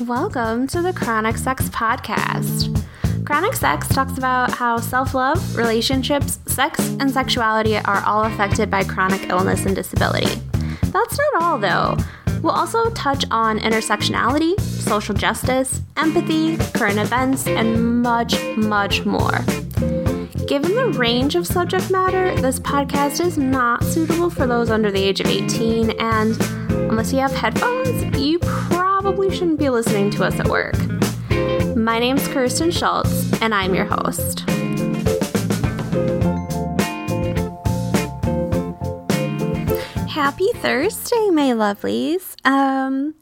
Welcome to the Chronic Sex Podcast. Chronic Sex talks about how self love, relationships, sex, and sexuality are all affected by chronic illness and disability. That's not all, though. We'll also touch on intersectionality, social justice, empathy, current events, and much, much more. Given the range of subject matter, this podcast is not suitable for those under the age of 18, and unless you have headphones, you probably shouldn't be listening to us at work. My name's Kirsten Schultz, and I'm your host. Happy Thursday, my lovelies. Um,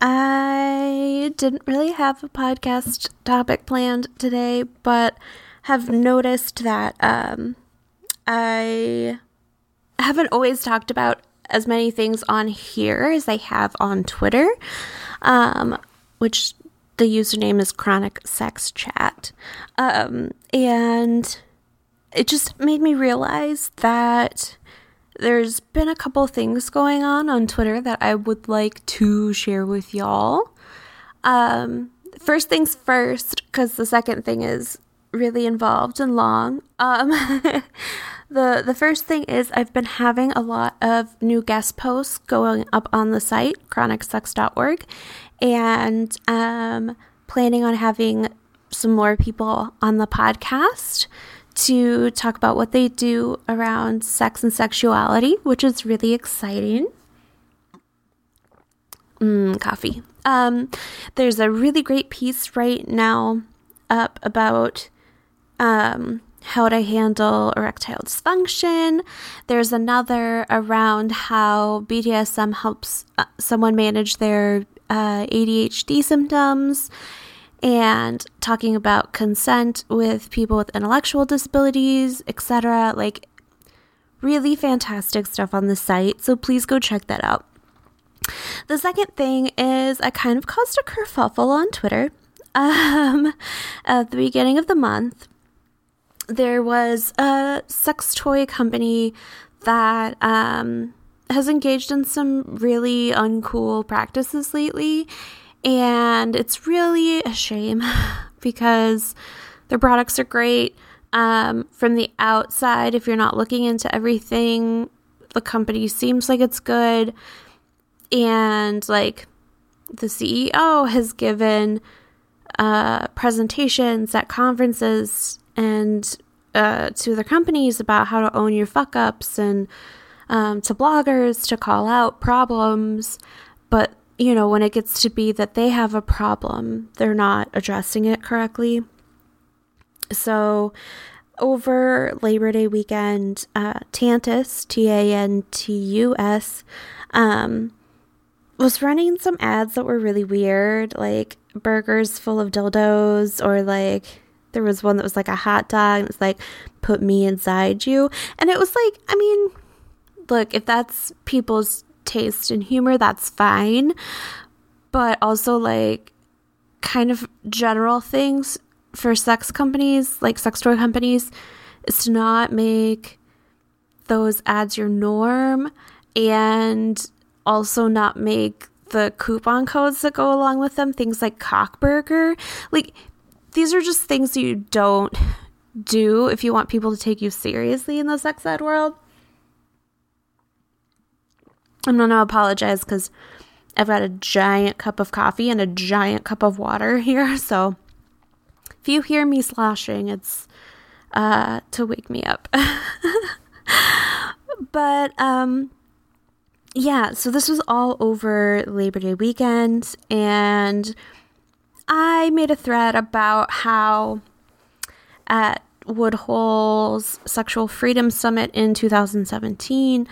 I didn't really have a podcast topic planned today, but have noticed that um, I haven't always talked about as many things on here as I have on Twitter, um, which the username is Chronic Sex Chat. Um, and it just made me realize that there's been a couple things going on on Twitter that I would like to share with y'all. Um, first things first, because the second thing is really involved and long. Um, the the first thing is I've been having a lot of new guest posts going up on the site chronicsex.org, and um, planning on having some more people on the podcast to talk about what they do around sex and sexuality, which is really exciting. Mm, coffee. Um, there's a really great piece right now up about um, how to handle erectile dysfunction. There's another around how BDSM helps uh, someone manage their uh, ADHD symptoms and talking about consent with people with intellectual disabilities, etc. Like, really fantastic stuff on the site. So please go check that out. The second thing is I kind of caused a kerfuffle on Twitter um, at the beginning of the month there was a sex toy company that um, has engaged in some really uncool practices lately. And it's really a shame because their products are great. Um, from the outside, if you're not looking into everything, the company seems like it's good. And like the CEO has given uh, presentations at conferences and uh, to other companies about how to own your fuck ups and um, to bloggers to call out problems. But, you know, when it gets to be that they have a problem, they're not addressing it correctly. So, over Labor Day weekend, uh, Tantus, T A N T U S, um, was running some ads that were really weird, like burgers full of dildos or like there was one that was like a hot dog and it was like, put me inside you. And it was like, I mean, look, if that's people's taste and humor, that's fine. But also, like, kind of general things for sex companies, like sex toy companies, is to not make those ads your norm and also not make the coupon codes that go along with them, things like cockburger. Like, these are just things you don't do if you want people to take you seriously in the sex ed world. I'm going to apologize because I've got a giant cup of coffee and a giant cup of water here. So if you hear me sloshing, it's uh, to wake me up. but um, yeah, so this was all over Labor Day weekend. And I made a thread about how at Woodhull's Sexual Freedom Summit in 2017,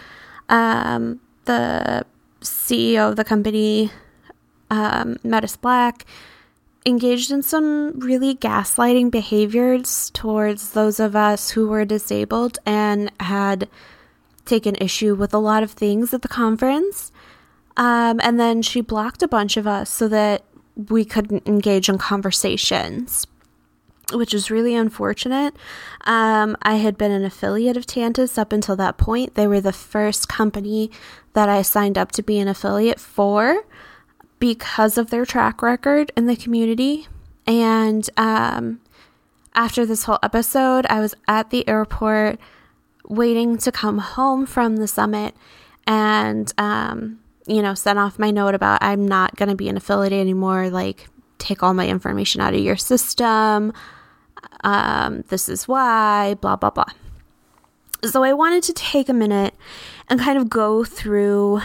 um, the CEO of the company, um, Metis Black, engaged in some really gaslighting behaviors towards those of us who were disabled and had taken issue with a lot of things at the conference. Um, and then she blocked a bunch of us so that we couldn't engage in conversations, which is really unfortunate. Um, I had been an affiliate of Tantus up until that point. They were the first company that I signed up to be an affiliate for. because of their track record in the community. And um, after this whole episode, I was at the airport waiting to come home from the summit and, um, you know, sent off my note about I'm not going to be an affiliate anymore. Like, take all my information out of your system. Um, this is why, blah, blah, blah. So I wanted to take a minute and kind of go through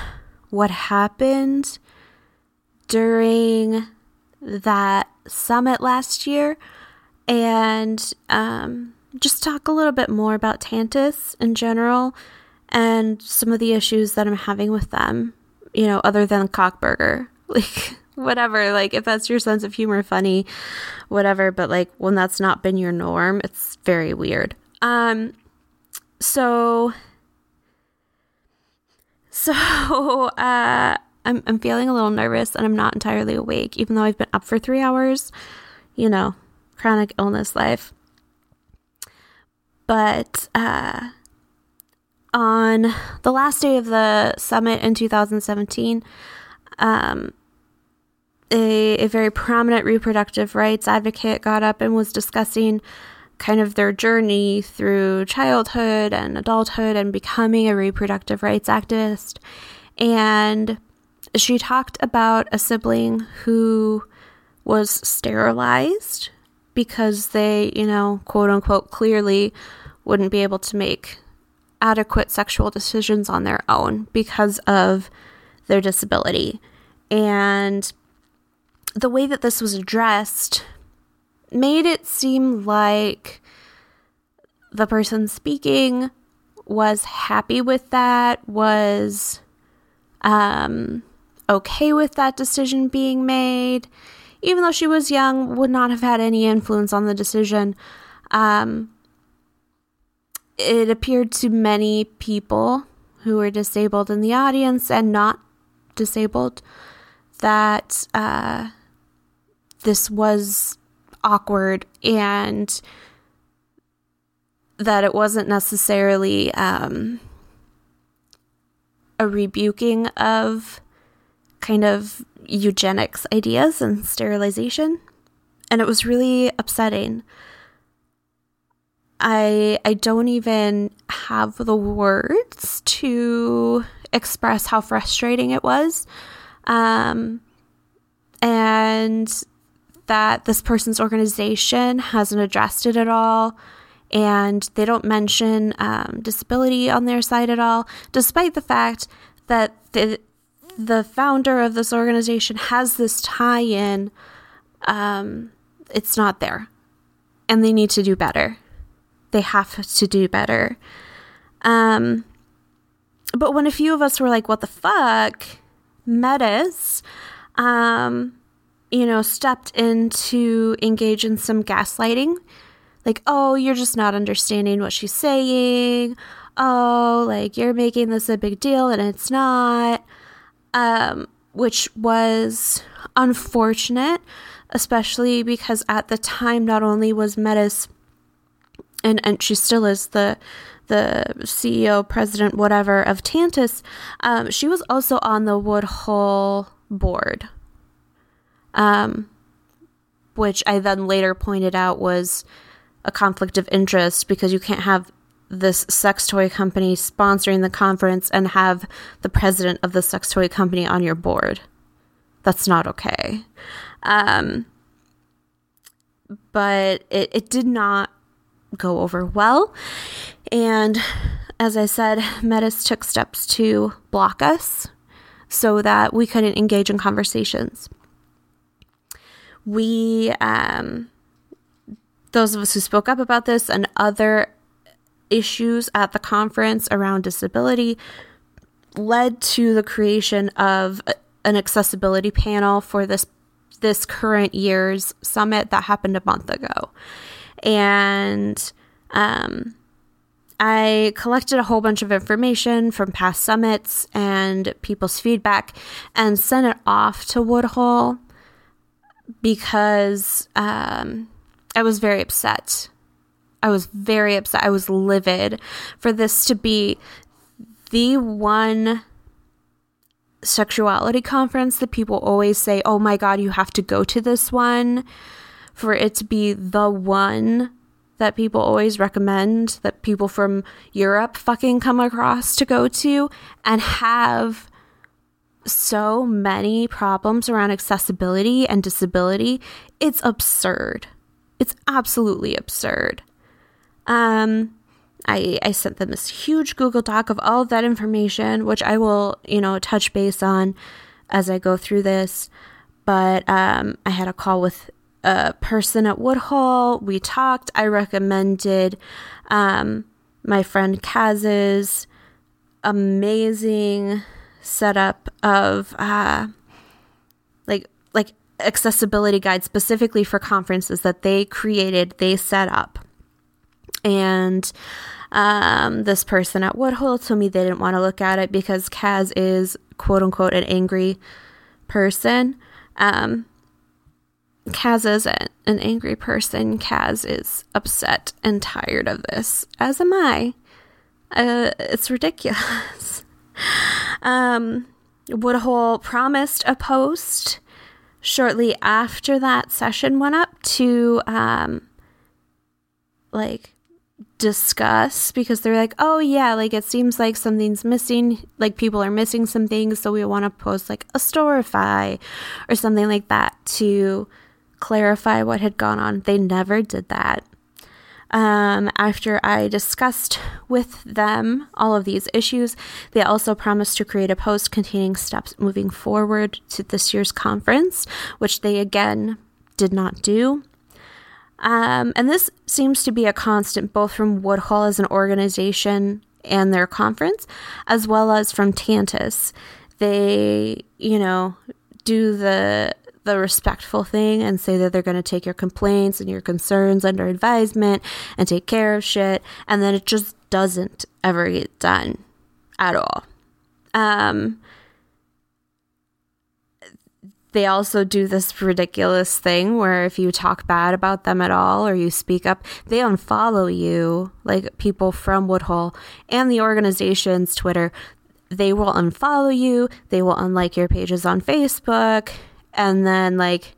what happened during that summit last year and um, just talk a little bit more about Tantus in general and some of the issues that I'm having with them, you know, other than Cockburger. Like, whatever, like, if that's your sense of humor, funny, whatever, but like, when that's not been your norm, it's very weird. Um, so, so, uh, I'm, I'm feeling a little nervous and I'm not entirely awake, even though I've been up for three hours. You know, chronic illness life. But uh, on the last day of the summit in 2017, um, a, a very prominent reproductive rights advocate got up and was discussing kind of their journey through childhood and adulthood and becoming a reproductive rights activist. And she talked about a sibling who was sterilized because they, you know, quote unquote, clearly wouldn't be able to make adequate sexual decisions on their own because of their disability. And the way that this was addressed made it seem like the person speaking was happy with that, was um, okay with that decision being made even though she was young, would not have had any influence on the decision. Um, it appeared to many people who were disabled in the audience and not disabled that uh, this was awkward and that it wasn't necessarily um, a rebuking of kind of eugenics ideas and sterilization, and it was really upsetting. I I don't even have the words to express how frustrating it was. Um, and that this person's organization hasn't addressed it at all and they don't mention um, disability on their site at all, despite the fact that the, the founder of this organization has this tie in, um, it's not there. And they need to do better. They have to do better. Um, but when a few of us were like, what the fuck? Metis, um, you know, stepped in to engage in some gaslighting. Like, oh, you're just not understanding what she's saying. Oh, like, you're making this a big deal and it's not um, which was unfortunate, especially because at the time, not only was Metis, and, and she still is the the CEO, president, whatever of Tantus, um, she was also on the Woodhull board, um, which I then later pointed out was a conflict of interest because you can't have this sex toy company sponsoring the conference and have the president of the sex toy company on your board. That's not okay. Um, but it, it did not go over well. And as I said, Metis took steps to block us so that we couldn't engage in conversations. We, um, those of us who spoke up about this and other issues at the conference around disability led to the creation of an accessibility panel for this this current year's summit that happened a month ago. And um, I collected a whole bunch of information from past summits and people's feedback and sent it off to Woodhull because um, I was very upset I was very upset. I was livid for this to be the one sexuality conference that people always say, oh my God, you have to go to this one for it to be the one that people always recommend that people from Europe fucking come across to go to and have so many problems around accessibility and disability. It's absurd. It's absolutely absurd. Um, I, I sent them this huge Google Doc of all of that information, which I will, you know, touch base on as I go through this. But um, I had a call with a person at Woodhull. We talked. I recommended um, my friend Kaz's amazing setup of uh, like like accessibility guides specifically for conferences that they created, they set up. And um, this person at Woodhull told me they didn't want to look at it because Kaz is quote unquote an angry person. Um, Kaz is an angry person. Kaz is upset and tired of this, as am I. Uh, it's ridiculous. um, Woodhull promised a post shortly after that session went up to, um, like, discuss because they're like, oh yeah, like it seems like something's missing, like people are missing some things, so we want to post like a storify or something like that to clarify what had gone on. They never did that. Um, after I discussed with them all of these issues, they also promised to create a post containing steps moving forward to this year's conference, which they again did not do. Um, and this seems to be a constant both from Woodhull as an organization and their conference, as well as from Tantus. They, you know, do the the respectful thing and say that they're going to take your complaints and your concerns under advisement and take care of shit, and then it just doesn't ever get done at all. Um, they also do this ridiculous thing where if you talk bad about them at all or you speak up, they unfollow you, like people from Woodhull and the organization's Twitter. They will unfollow you, they will unlike your pages on Facebook, and then like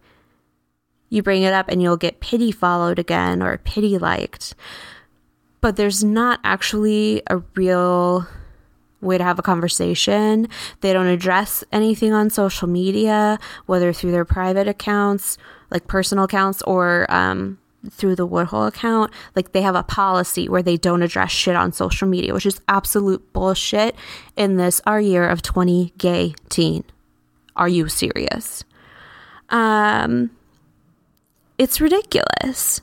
you bring it up and you'll get pity followed again or pity liked. But there's not actually a real way to have a conversation. They don't address anything on social media, whether through their private accounts, like personal accounts, or um, through the Woodhull account. Like they have a policy where they don't address shit on social media, which is absolute bullshit in this our year of 20 gay teen. Are you serious? Um, it's ridiculous.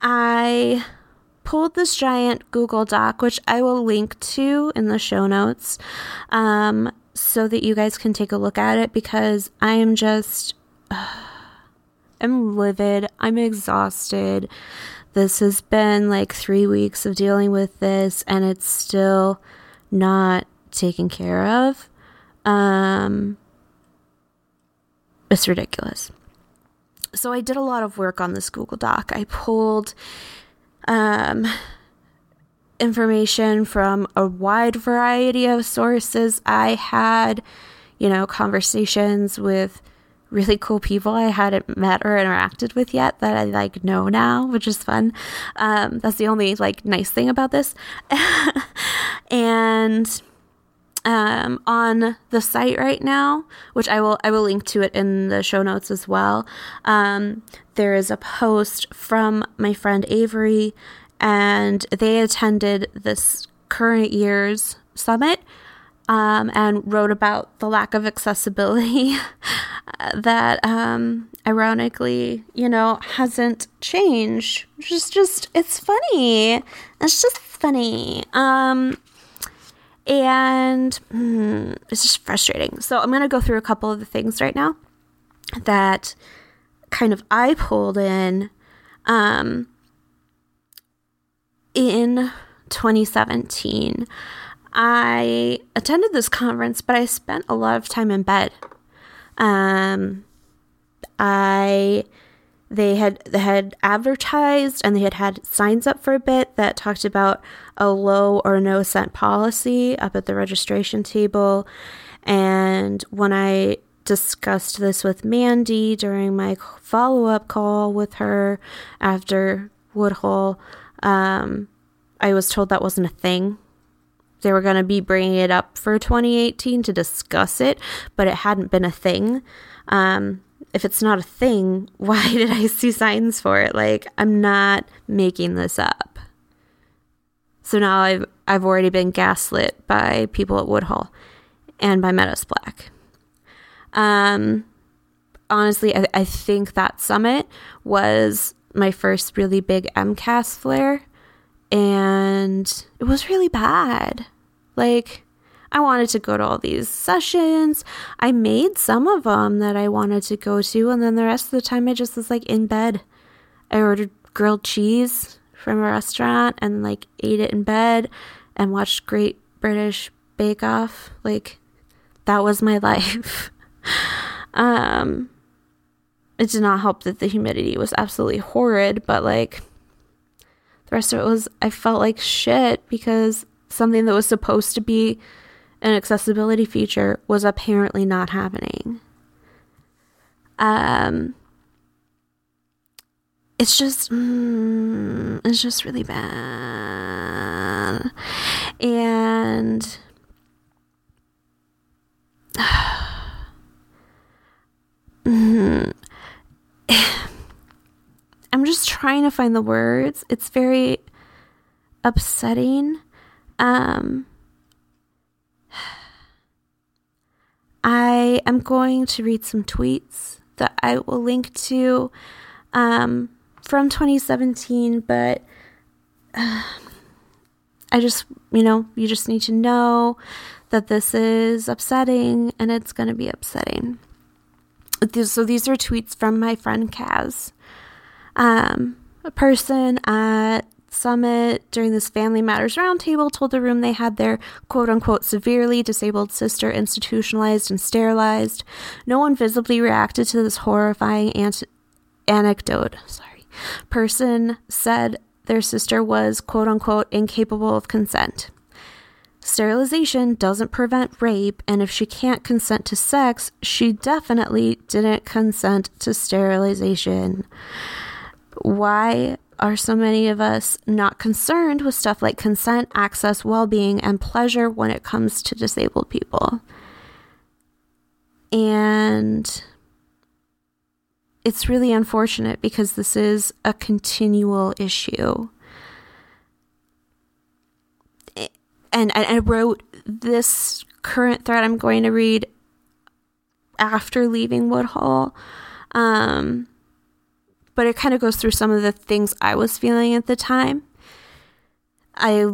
I pulled this giant Google Doc, which I will link to in the show notes, um, so that you guys can take a look at it because I am just, uh, I'm livid. I'm exhausted. This has been like three weeks of dealing with this, and it's still not taken care of. Um, it's ridiculous. So I did a lot of work on this Google Doc. I pulled um, information from a wide variety of sources. I had, you know, conversations with really cool people I hadn't met or interacted with yet that I like know now, which is fun. Um, that's the only like nice thing about this. and um, on the site right now, which I will I will link to it in the show notes as well. Um, there is a post from my friend Avery, and they attended this current year's summit um, and wrote about the lack of accessibility that, um, ironically, you know, hasn't changed. Which is just it's funny. It's just funny. Um, and mm, it's just frustrating. So I'm going to go through a couple of the things right now that kind of I pulled in um, in 2017. I attended this conference, but I spent a lot of time in bed. Um, I they had they had advertised and they had had signs up for a bit that talked about a low or no scent policy up at the registration table And when I discussed this with Mandy during my follow up call with her after Woodhull, um, I was told that wasn't a thing. They were going to be bringing it up for 2018 to discuss it, but it hadn't been a thing. Um, if it's not a thing, why did I see signs for it? Like, I'm not making this up. So now I've I've already been gaslit by people at Woodhull and by Metis Black. Um, honestly, I, I think that summit was my first really big MCAS flare, and it was really bad. Like, I wanted to go to all these sessions. I made some of them that I wanted to go to, and then the rest of the time I just was like in bed. I ordered grilled cheese from a restaurant and like ate it in bed and watched Great British Bake Off. Like, that was my life. um, it did not help that the humidity was absolutely horrid, but like the rest of it was, I felt like shit because something that was supposed to be an accessibility feature was apparently not happening. Um, it's just, mm, it's just really bad. And I'm just trying to find the words. It's very upsetting. Um, I am going to read some tweets that I will link to um, from 2017, but uh, I just, you know, you just need to know that this is upsetting and it's going to be upsetting. So these are tweets from my friend Kaz. Um, a person at Summit during this Family Matters Roundtable told the room they had their quote unquote severely disabled sister institutionalized and sterilized. No one visibly reacted to this horrifying ant- anecdote. Sorry. Person said their sister was quote unquote incapable of consent. Sterilization doesn't prevent rape, and if she can't consent to sex, she definitely didn't consent to sterilization. Why are so many of us not concerned with stuff like consent, access, well being, and pleasure when it comes to disabled people? And it's really unfortunate because this is a continual issue. And I wrote this current thread I'm going to read after leaving Woodhull. Um, but it kind of goes through some of the things I was feeling at the time. I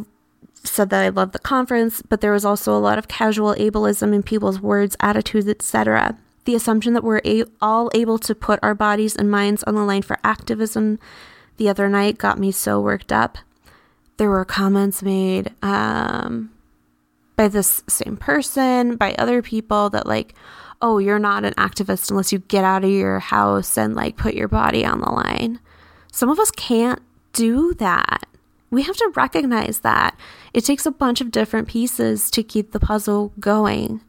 said that I loved the conference, but there was also a lot of casual ableism in people's words, attitudes, etc. The assumption that we're a- all able to put our bodies and minds on the line for activism the other night got me so worked up. There were comments made um, by this same person, by other people that, like, oh, you're not an activist unless you get out of your house and like put your body on the line. Some of us can't do that. We have to recognize that. It takes a bunch of different pieces to keep the puzzle going.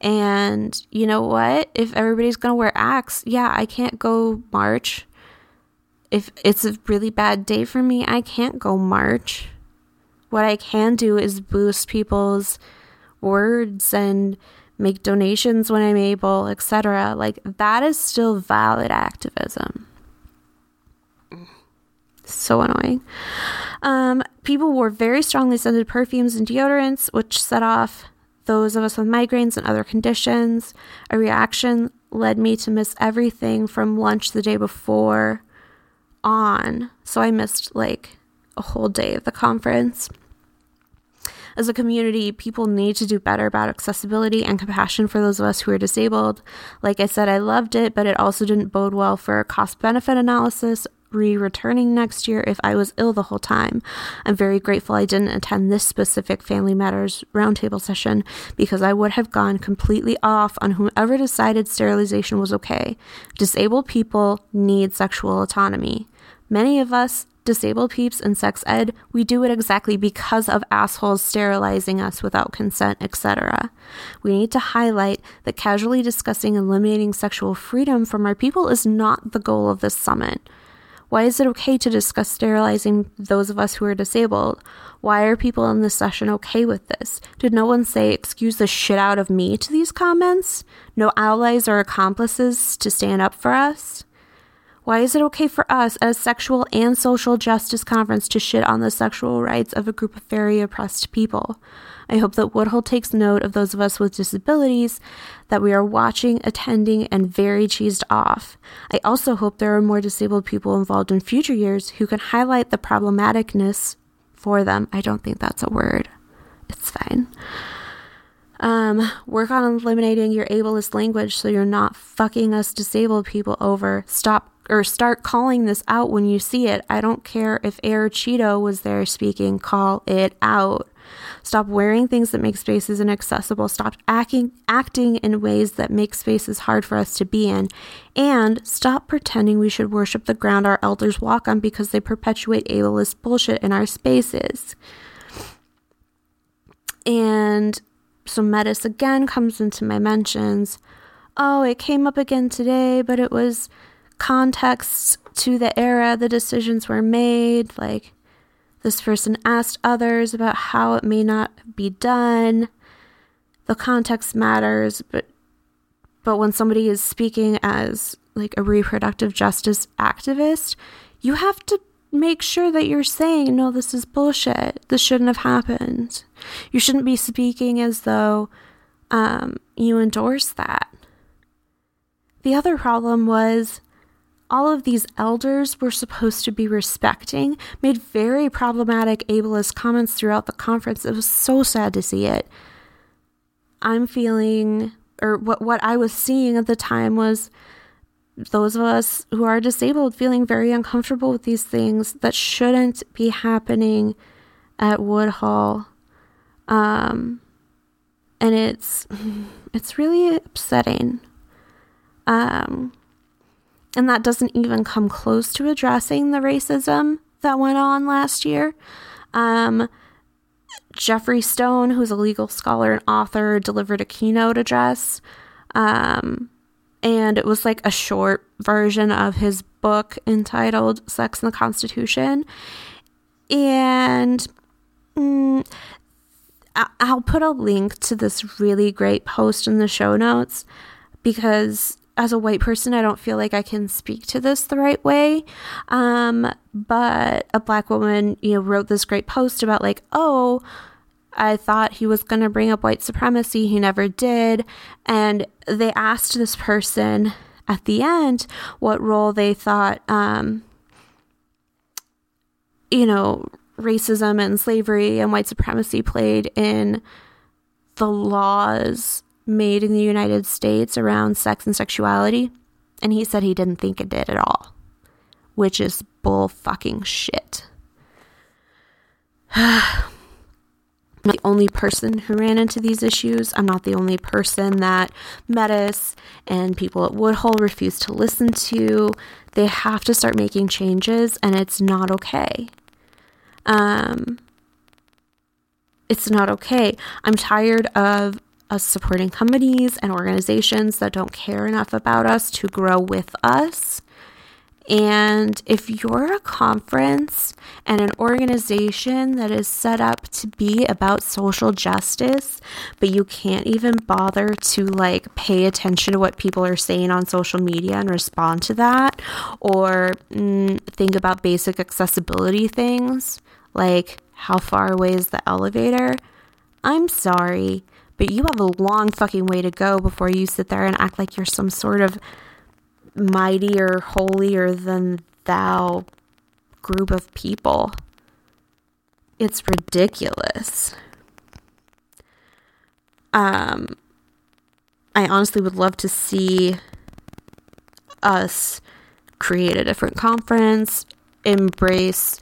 And you know what? If everybody's going to wear axe, yeah, I can't go march. If it's a really bad day for me, I can't go march. What I can do is boost people's words and make donations when I'm able, etc. Like that is still valid activism. So annoying. Um, people wore very strongly scented perfumes and deodorants, which set off those of us with migraines and other conditions. A reaction led me to miss everything from lunch the day before on. So I missed like a whole day of the conference as a community, people need to do better about accessibility and compassion for those of us who are disabled. Like I said, I loved it, but it also didn't bode well for a cost benefit analysis re returning next year if I was ill the whole time. I'm very grateful I didn't attend this specific Family Matters roundtable session because I would have gone completely off on whoever decided sterilization was okay. Disabled people need sexual autonomy. Many of us, disabled peeps in sex ed, we do it exactly because of assholes sterilizing us without consent, etc. We need to highlight that casually discussing eliminating sexual freedom from our people is not the goal of this summit. Why is it okay to discuss sterilizing those of us who are disabled? Why are people in this session okay with this? Did no one say, excuse the shit out of me to these comments? No allies or accomplices to stand up for us? Why is it okay for us at a sexual and social justice conference to shit on the sexual rights of a group of very oppressed people? I hope that Woodhull takes note of those of us with disabilities that we are watching, attending, and very cheesed off. I also hope there are more disabled people involved in future years who can highlight the problematicness for them. I don't think that's a word. It's fine. Um, work on eliminating your ableist language so you're not fucking us disabled people over. Stop or start calling this out when you see it. I don't care if Air Cheeto was there speaking, call it out. Stop wearing things that make spaces inaccessible. Stop acting acting in ways that make spaces hard for us to be in. And stop pretending we should worship the ground our elders walk on because they perpetuate ableist bullshit in our spaces. And so Metis again comes into my mentions. Oh, it came up again today, but it was context to the era the decisions were made. Like, this person asked others about how it may not be done. The context matters, but but when somebody is speaking as like a reproductive justice activist, you have to make sure that you're saying, no, this is bullshit. This shouldn't have happened. You shouldn't be speaking as though um, you endorse that. The other problem was all of these elders were supposed to be respecting made very problematic ableist comments throughout the conference. It was so sad to see it. I'm feeling, or what, what I was seeing at the time was those of us who are disabled feeling very uncomfortable with these things that shouldn't be happening at Woodhull. Um, and it's it's really upsetting. Um, and that doesn't even come close to addressing the racism that went on last year. Um, Geoffrey Stone, who's a legal scholar and author, delivered a keynote address. Um, and it was like a short version of his book entitled Sex and the Constitution. And mm, I'll put a link to this really great post in the show notes because as a white person, I don't feel like I can speak to this the right way. Um, but a black woman, you know, wrote this great post about like, oh, I thought he was going to bring up white supremacy. He never did. And they asked this person at the end what role they thought, um, you know, racism and slavery and white supremacy played in the laws made in the United States around sex and sexuality, and he said he didn't think it did at all, which is bull fucking shit. I'm not the only person who ran into these issues. I'm not the only person that Metis and people at Woodhull refuse to listen to. They have to start making changes, and it's not okay. Um, it's not okay. I'm tired of us supporting companies and organizations that don't care enough about us to grow with us. And if you're a conference and an organization that is set up to be about social justice, but you can't even bother to like pay attention to what people are saying on social media and respond to that, or mm, think about basic accessibility things like how far away is the elevator, I'm sorry but you have a long fucking way to go before you sit there and act like you're some sort of mightier, holier than thou group of people. It's ridiculous. Um, I honestly would love to see us create a different conference, embrace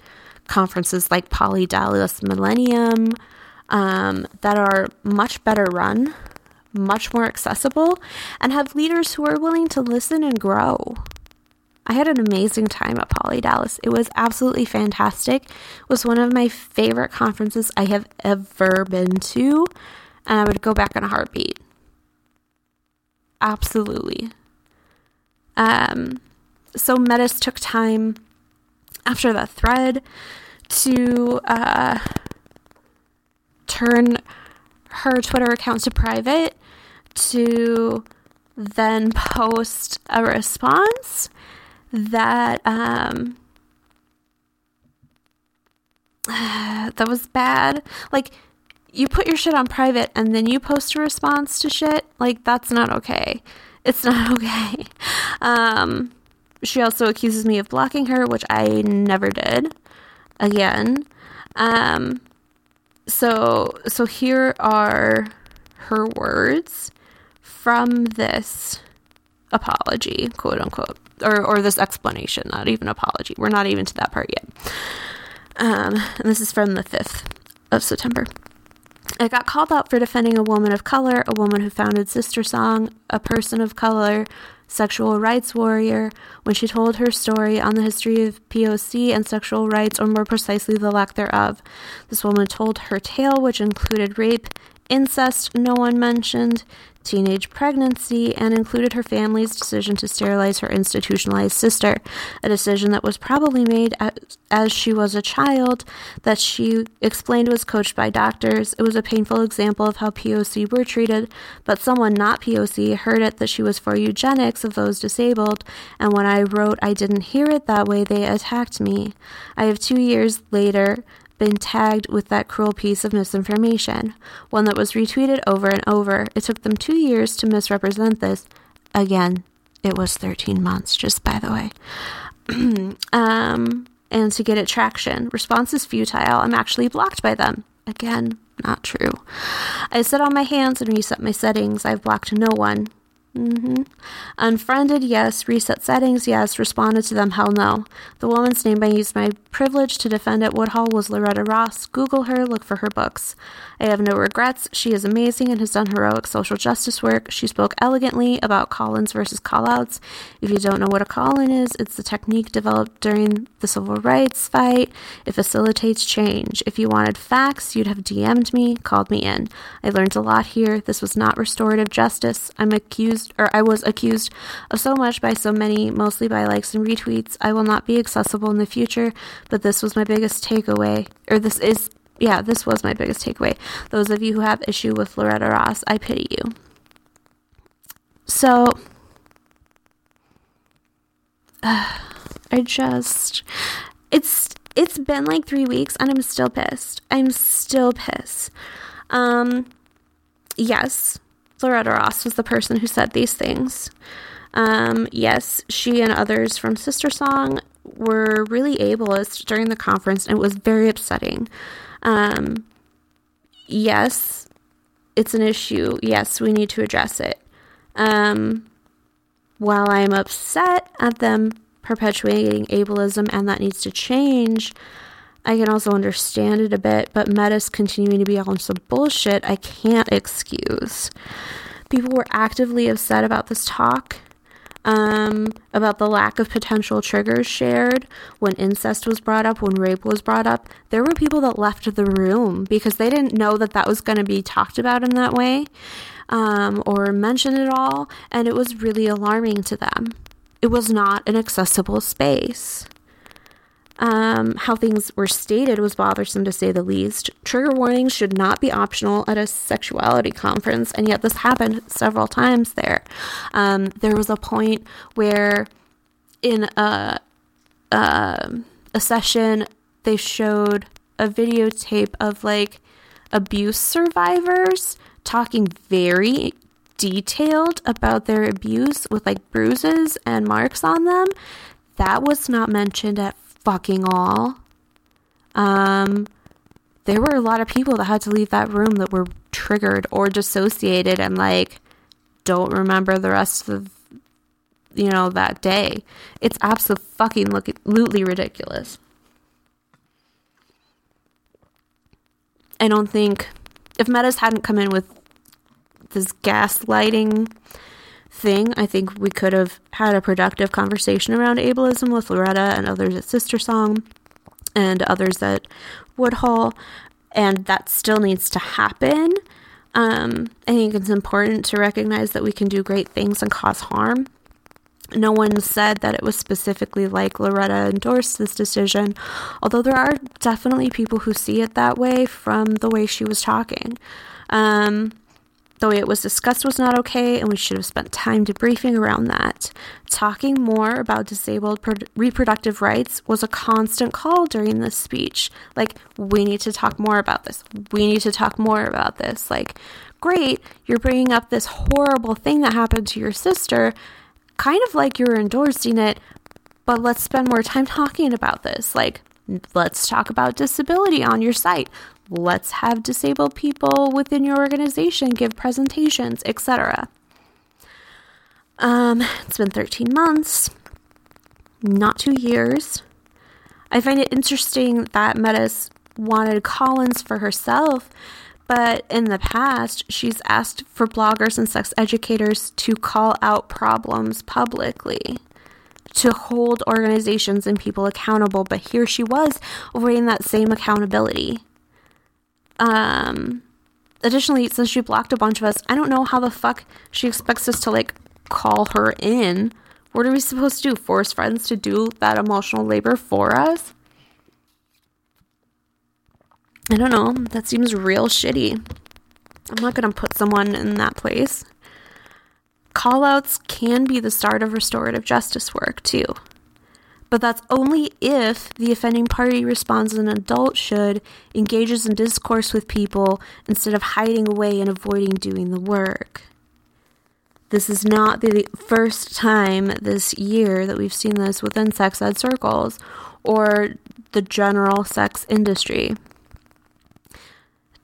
conferences like Poly Dallas Millennium, um, that are much better run, much more accessible, and have leaders who are willing to listen and grow. I had an amazing time at Poly Dallas. It was absolutely fantastic. It was one of my favorite conferences I have ever been to, and I would go back in a heartbeat. Absolutely. Um, so Metis took time after that thread to uh, turn her Twitter account to private to then post a response that um that was bad. Like you put your shit on private and then you post a response to shit. Like that's not okay. It's not okay. Um she also accuses me of blocking her, which I never did. Again. Um so so here are her words from this apology, quote unquote, or, or this explanation, not even apology. We're not even to that part yet. Um, and this is from the 5th of September. I got called out for defending a woman of color, a woman who founded SisterSong, a person of color, sexual rights warrior, when she told her story on the history of POC and sexual rights, or more precisely, the lack thereof. This woman told her tale, which included rape, incest, no one mentioned, teenage pregnancy, and included her family's decision to sterilize her institutionalized sister, a decision that was probably made as she was a child, that she explained was coached by doctors. It was a painful example of how POC were treated, but someone not POC heard it that she was for eugenics of those disabled, and when I wrote I didn't hear it that way, they attacked me. I have two years later been tagged with that cruel piece of misinformation, one that was retweeted over and over. It took them two years to misrepresent this. Again, it was 13 months, just by the way. um, and to get it traction. Response is futile. I'm actually blocked by them. Again, not true. I sit on my hands and reset my settings. I've blocked no one. Mm-hmm. Unfriended, yes. Reset settings, yes. Responded to them, hell no. The woman's name I used my privilege to defend at Woodhull was Loretta Ross. Google her, look for her books. I have no regrets. She is amazing and has done heroic social justice work. She spoke elegantly about call ins versus call outs. If you don't know what a call in is, it's the technique developed during the civil rights fight. It facilitates change. If you wanted facts, you'd have DM'd me, called me in. I learned a lot here. This was not restorative justice. I'm accused, or I was accused of so much by so many, mostly by likes and retweets. I will not be accessible in the future, but this was my biggest takeaway, or this is yeah, this was my biggest takeaway. Those of you who have issue with Loretta Ross, I pity you. So, uh, I just it's it's been like 3 weeks and I'm still pissed. I'm still pissed. Um yes, Loretta Ross was the person who said these things. Um, yes, she and others from Sister Song were really ableist during the conference, and it was very upsetting. Um, yes, it's an issue. Yes, we need to address it. Um, while I'm upset at them perpetuating ableism and that needs to change, I can also understand it a bit, but Metis continuing to be on some bullshit I can't excuse. People were actively upset about this talk um, about the lack of potential triggers shared when incest was brought up, when rape was brought up. There were people that left the room because they didn't know that that was going to be talked about in that way um, or mentioned at all, and it was really alarming to them. It was not an accessible space um, how things were stated was bothersome to say the least. Trigger warnings should not be optional at a sexuality conference, and yet this happened several times there. Um, there was a point where, in a, a, a session, they showed a videotape of like abuse survivors talking very detailed about their abuse with like bruises and marks on them. That was not mentioned at fucking all. Um, there were a lot of people that had to leave that room that were triggered or dissociated and like don't remember the rest of you know that day. It's absolutely fucking ridiculous. I don't think if Metis hadn't come in with this gaslighting thing. I think we could have had a productive conversation around ableism with Loretta and others at Sister Song and others at Woodhull, and that still needs to happen. Um, I think it's important to recognize that we can do great things and cause harm. No one said that it was specifically like Loretta endorsed this decision, although there are definitely people who see it that way from the way she was talking. Um, the way it was discussed was not okay, and we should have spent time debriefing around that. Talking more about disabled pro- reproductive rights was a constant call during this speech. Like, we need to talk more about this. We need to talk more about this. Like, great, you're bringing up this horrible thing that happened to your sister, kind of like you're endorsing it, but let's spend more time talking about this. Like, let's talk about disability on your site let's have disabled people within your organization give presentations, etc. Um, it's been 13 months, not two years. I find it interesting that Metis wanted Collins for herself, but in the past, she's asked for bloggers and sex educators to call out problems publicly, to hold organizations and people accountable. But here she was avoiding that same accountability. Um, additionally, since she blocked a bunch of us, I don't know how the fuck she expects us to like call her in. What are we supposed to do? Force friends to do that emotional labor for us? I don't know. That seems real shitty. I'm not going to put someone in that place. Callouts can be the start of restorative justice work, too but that's only if the offending party responds as an adult should, engages in discourse with people instead of hiding away and avoiding doing the work. This is not the first time this year that we've seen this within sex ed circles or the general sex industry.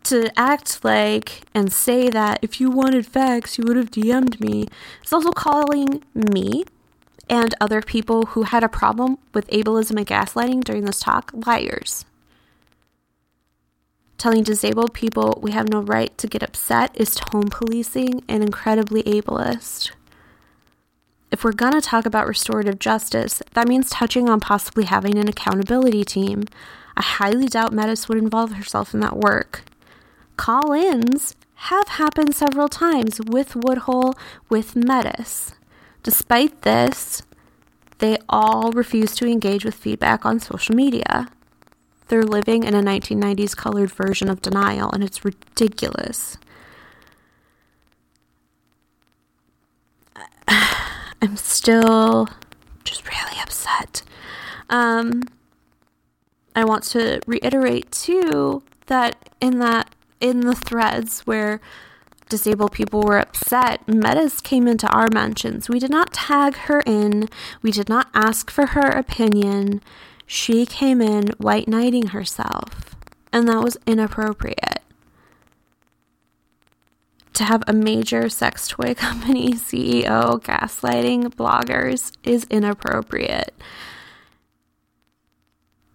To act like and say that if you wanted facts, you would have DM'd me is also calling me and other people who had a problem with ableism and gaslighting during this talk liars. Telling disabled people we have no right to get upset is tone policing and incredibly ableist. If we're going to talk about restorative justice, that means touching on possibly having an accountability team. I highly doubt Metis would involve herself in that work. Call ins have happened several times with Woodhull, with Metis. Despite this, they all refuse to engage with feedback on social media. They're living in a 1990s colored version of denial, and it's ridiculous. I'm still just really upset. Um, I want to reiterate too that in that in the threads where disabled people were upset, Metis came into our mentions. We did not tag her in, we did not ask for her opinion. She came in white knighting herself, and that was inappropriate. To have a major sex toy company CEO gaslighting bloggers is inappropriate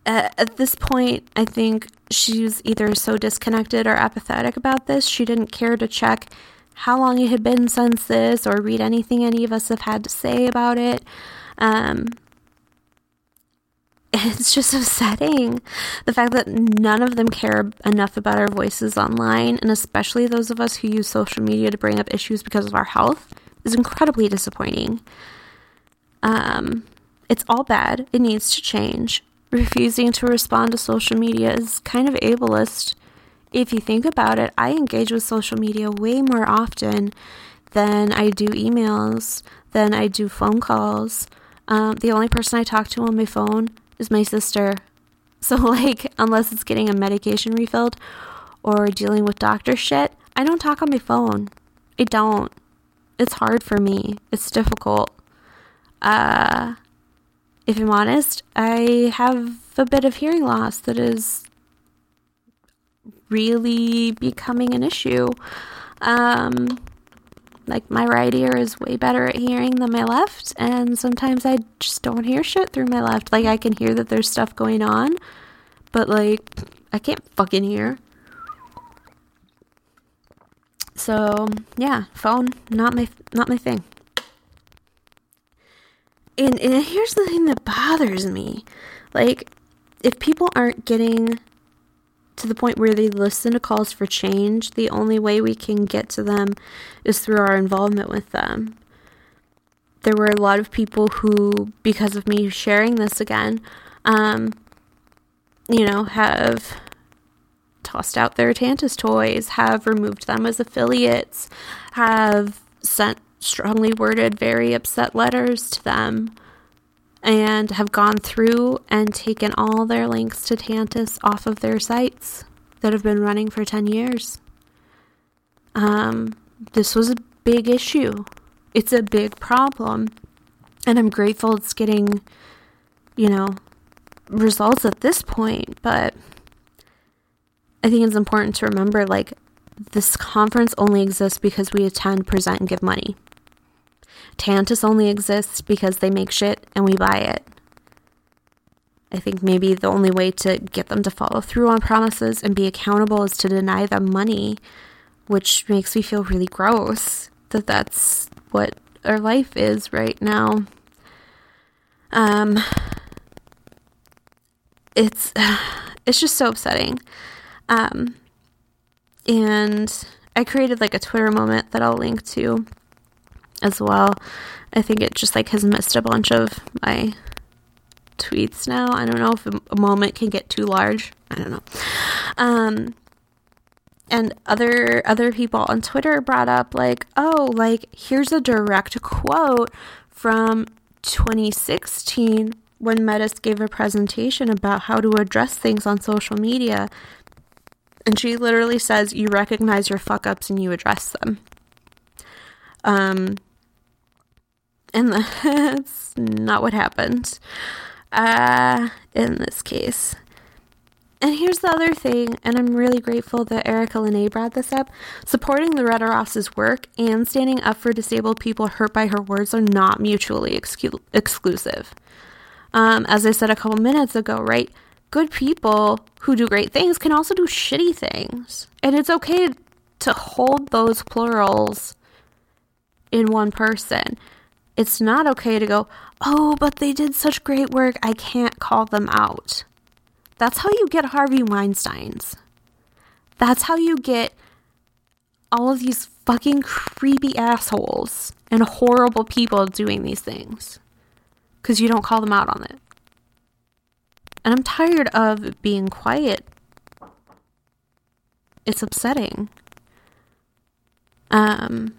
at this point, I think she's either so disconnected or apathetic about this, she didn't care to check how long it had been since this or read anything any of us have had to say about it. Um, it's just upsetting. The fact that none of them care enough about our voices online, and especially those of us who use social media to bring up issues because of our health, is incredibly disappointing. Um, it's all bad. It needs to change refusing to respond to social media is kind of ableist. If you think about it, I engage with social media way more often than I do emails, than I do phone calls. Um, the only person I talk to on my phone is my sister. So, like, unless it's getting a medication refilled or dealing with doctor shit, I don't talk on my phone. I don't. It's hard for me. It's difficult. Uh, if I'm honest, I have a bit of hearing loss that is really becoming an issue. Um, like my right ear is way better at hearing than my left, and sometimes I just don't hear shit through my left. Like I can hear that there's stuff going on, but like I can't fucking hear. So yeah, phone not my not my thing. And, and here's the thing that bothers me. Like, if people aren't getting to the point where they listen to calls for change, the only way we can get to them is through our involvement with them. There were a lot of people who, because of me sharing this again, um, you know, have tossed out their Tantus toys, have removed them as affiliates, have sent strongly worded, very upset letters to them and have gone through and taken all their links to Tantus off of their sites that have been running for 10 years. Um, this was a big issue. It's a big problem. And I'm grateful it's getting, you know, results at this point. But I think it's important to remember like, this conference only exists because we attend, present, and give money. Tantus only exists because they make shit and we buy it. I think maybe the only way to get them to follow through on promises and be accountable is to deny them money, which makes me feel really gross that that's what our life is right now. Um it's it's just so upsetting. Um and I created like a Twitter moment that I'll link to as well. I think it just like has missed a bunch of my tweets now. I don't know if a moment can get too large. I don't know. Um and other other people on Twitter brought up like, "Oh, like here's a direct quote from 2016 when Metis gave a presentation about how to address things on social media." And she literally says, "You recognize your fuck ups and you address them." Um and that's not what happened uh, in this case. And here's the other thing, and I'm really grateful that Erica Lene brought this up. Supporting the Loretta work and standing up for disabled people hurt by her words are not mutually excu- exclusive. Um, as I said a couple minutes ago, right? Good people who do great things can also do shitty things. And it's okay to hold those plurals in one person. It's not okay to go, oh, but they did such great work, I can't call them out. That's how you get Harvey Weinsteins. That's how you get all of these fucking creepy assholes and horrible people doing these things. Because you don't call them out on it. And I'm tired of being quiet. It's upsetting. Um,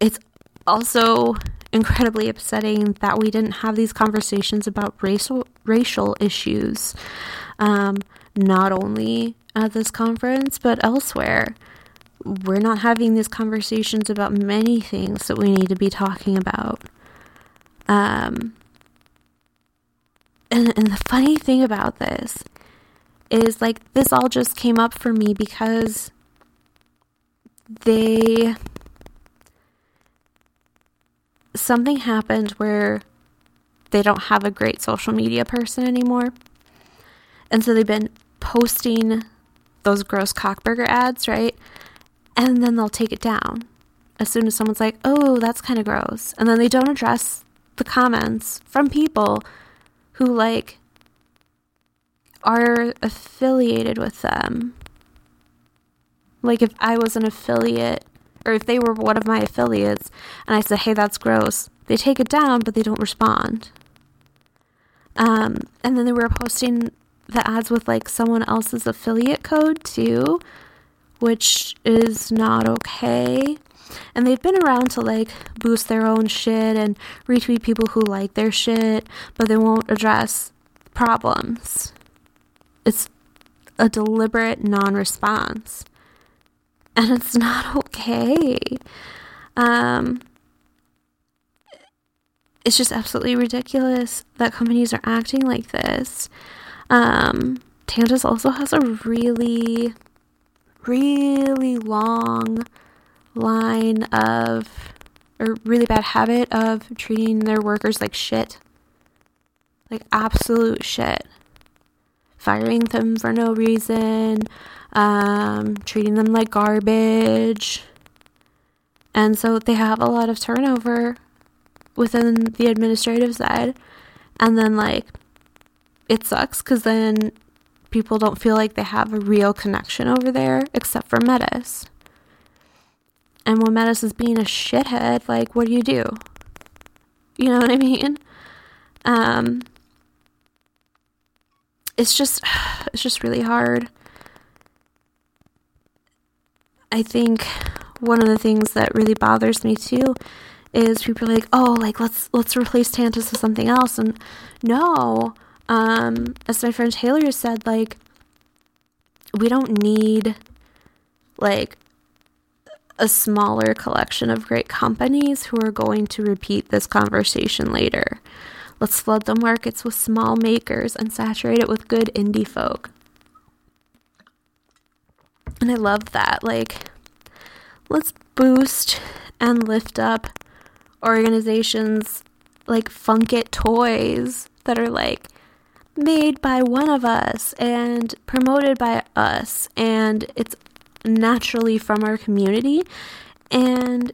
it's also incredibly upsetting that we didn't have these conversations about racial racial issues, um, not only at this conference but elsewhere. We're not having these conversations about many things that we need to be talking about. Um, and, and the funny thing about this is like this all just came up for me because they something happened where they don't have a great social media person anymore. And so they've been posting those gross cockburger ads, right? And then they'll take it down as soon as someone's like, oh, that's kind of gross. And then they don't address the comments from people who, like, are affiliated with them. Like, if I was an affiliate or if they were one of my affiliates and I said, hey, that's gross, they take it down, but they don't respond. Um, and then they were posting the ads with like someone else's affiliate code too, which is not okay. And they've been around to like boost their own shit and retweet people who like their shit, but they won't address problems. It's a deliberate non response and it's not okay. Um, it's just absolutely ridiculous that companies are acting like this. Um, also has a really, really long line of, or really bad habit of treating their workers like shit. Like absolute shit. Firing them for no reason, um, treating them like garbage. And so they have a lot of turnover within the administrative side. And then, like, it sucks because then people don't feel like they have a real connection over there except for Metis. And when Metis is being a shithead, like, what do you do? You know what I mean? Um, it's just, it's just really hard. I think one of the things that really bothers me too is people are like, oh, like let's let's replace Tantus with something else, and no, um, as my friend Taylor said, like we don't need like a smaller collection of great companies who are going to repeat this conversation later. Let's flood the markets with small makers and saturate it with good indie folk. And I love that. Like, let's boost and lift up organizations like Funk It Toys that are like made by one of us and promoted by us, and it's naturally from our community. And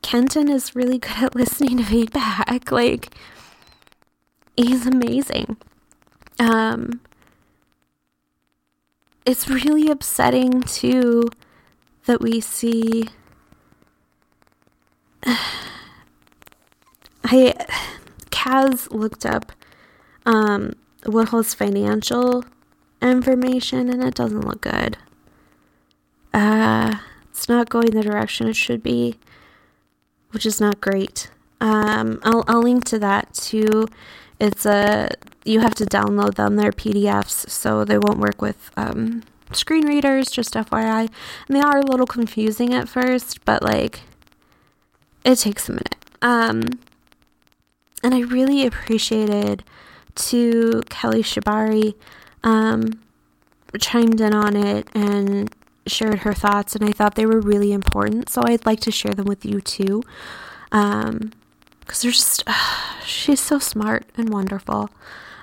Kenton is really good at listening to feedback. Like, he's amazing. Um, it's really upsetting too that we see. I Kaz looked up um, Woodhull's financial information, and it doesn't look good. Uh, it's not going the direction it should be, which is not great. Um, I'll, I'll link to that too. It's a you have to download them. They're PDFs, so they won't work with um, screen readers. Just FYI, and they are a little confusing at first, but like it takes a minute. Um, and I really appreciated to Kelly Shibari um, chimed in on it and shared her thoughts, and I thought they were really important. So I'd like to share them with you too. Um, because they're just, uh, she's so smart and wonderful.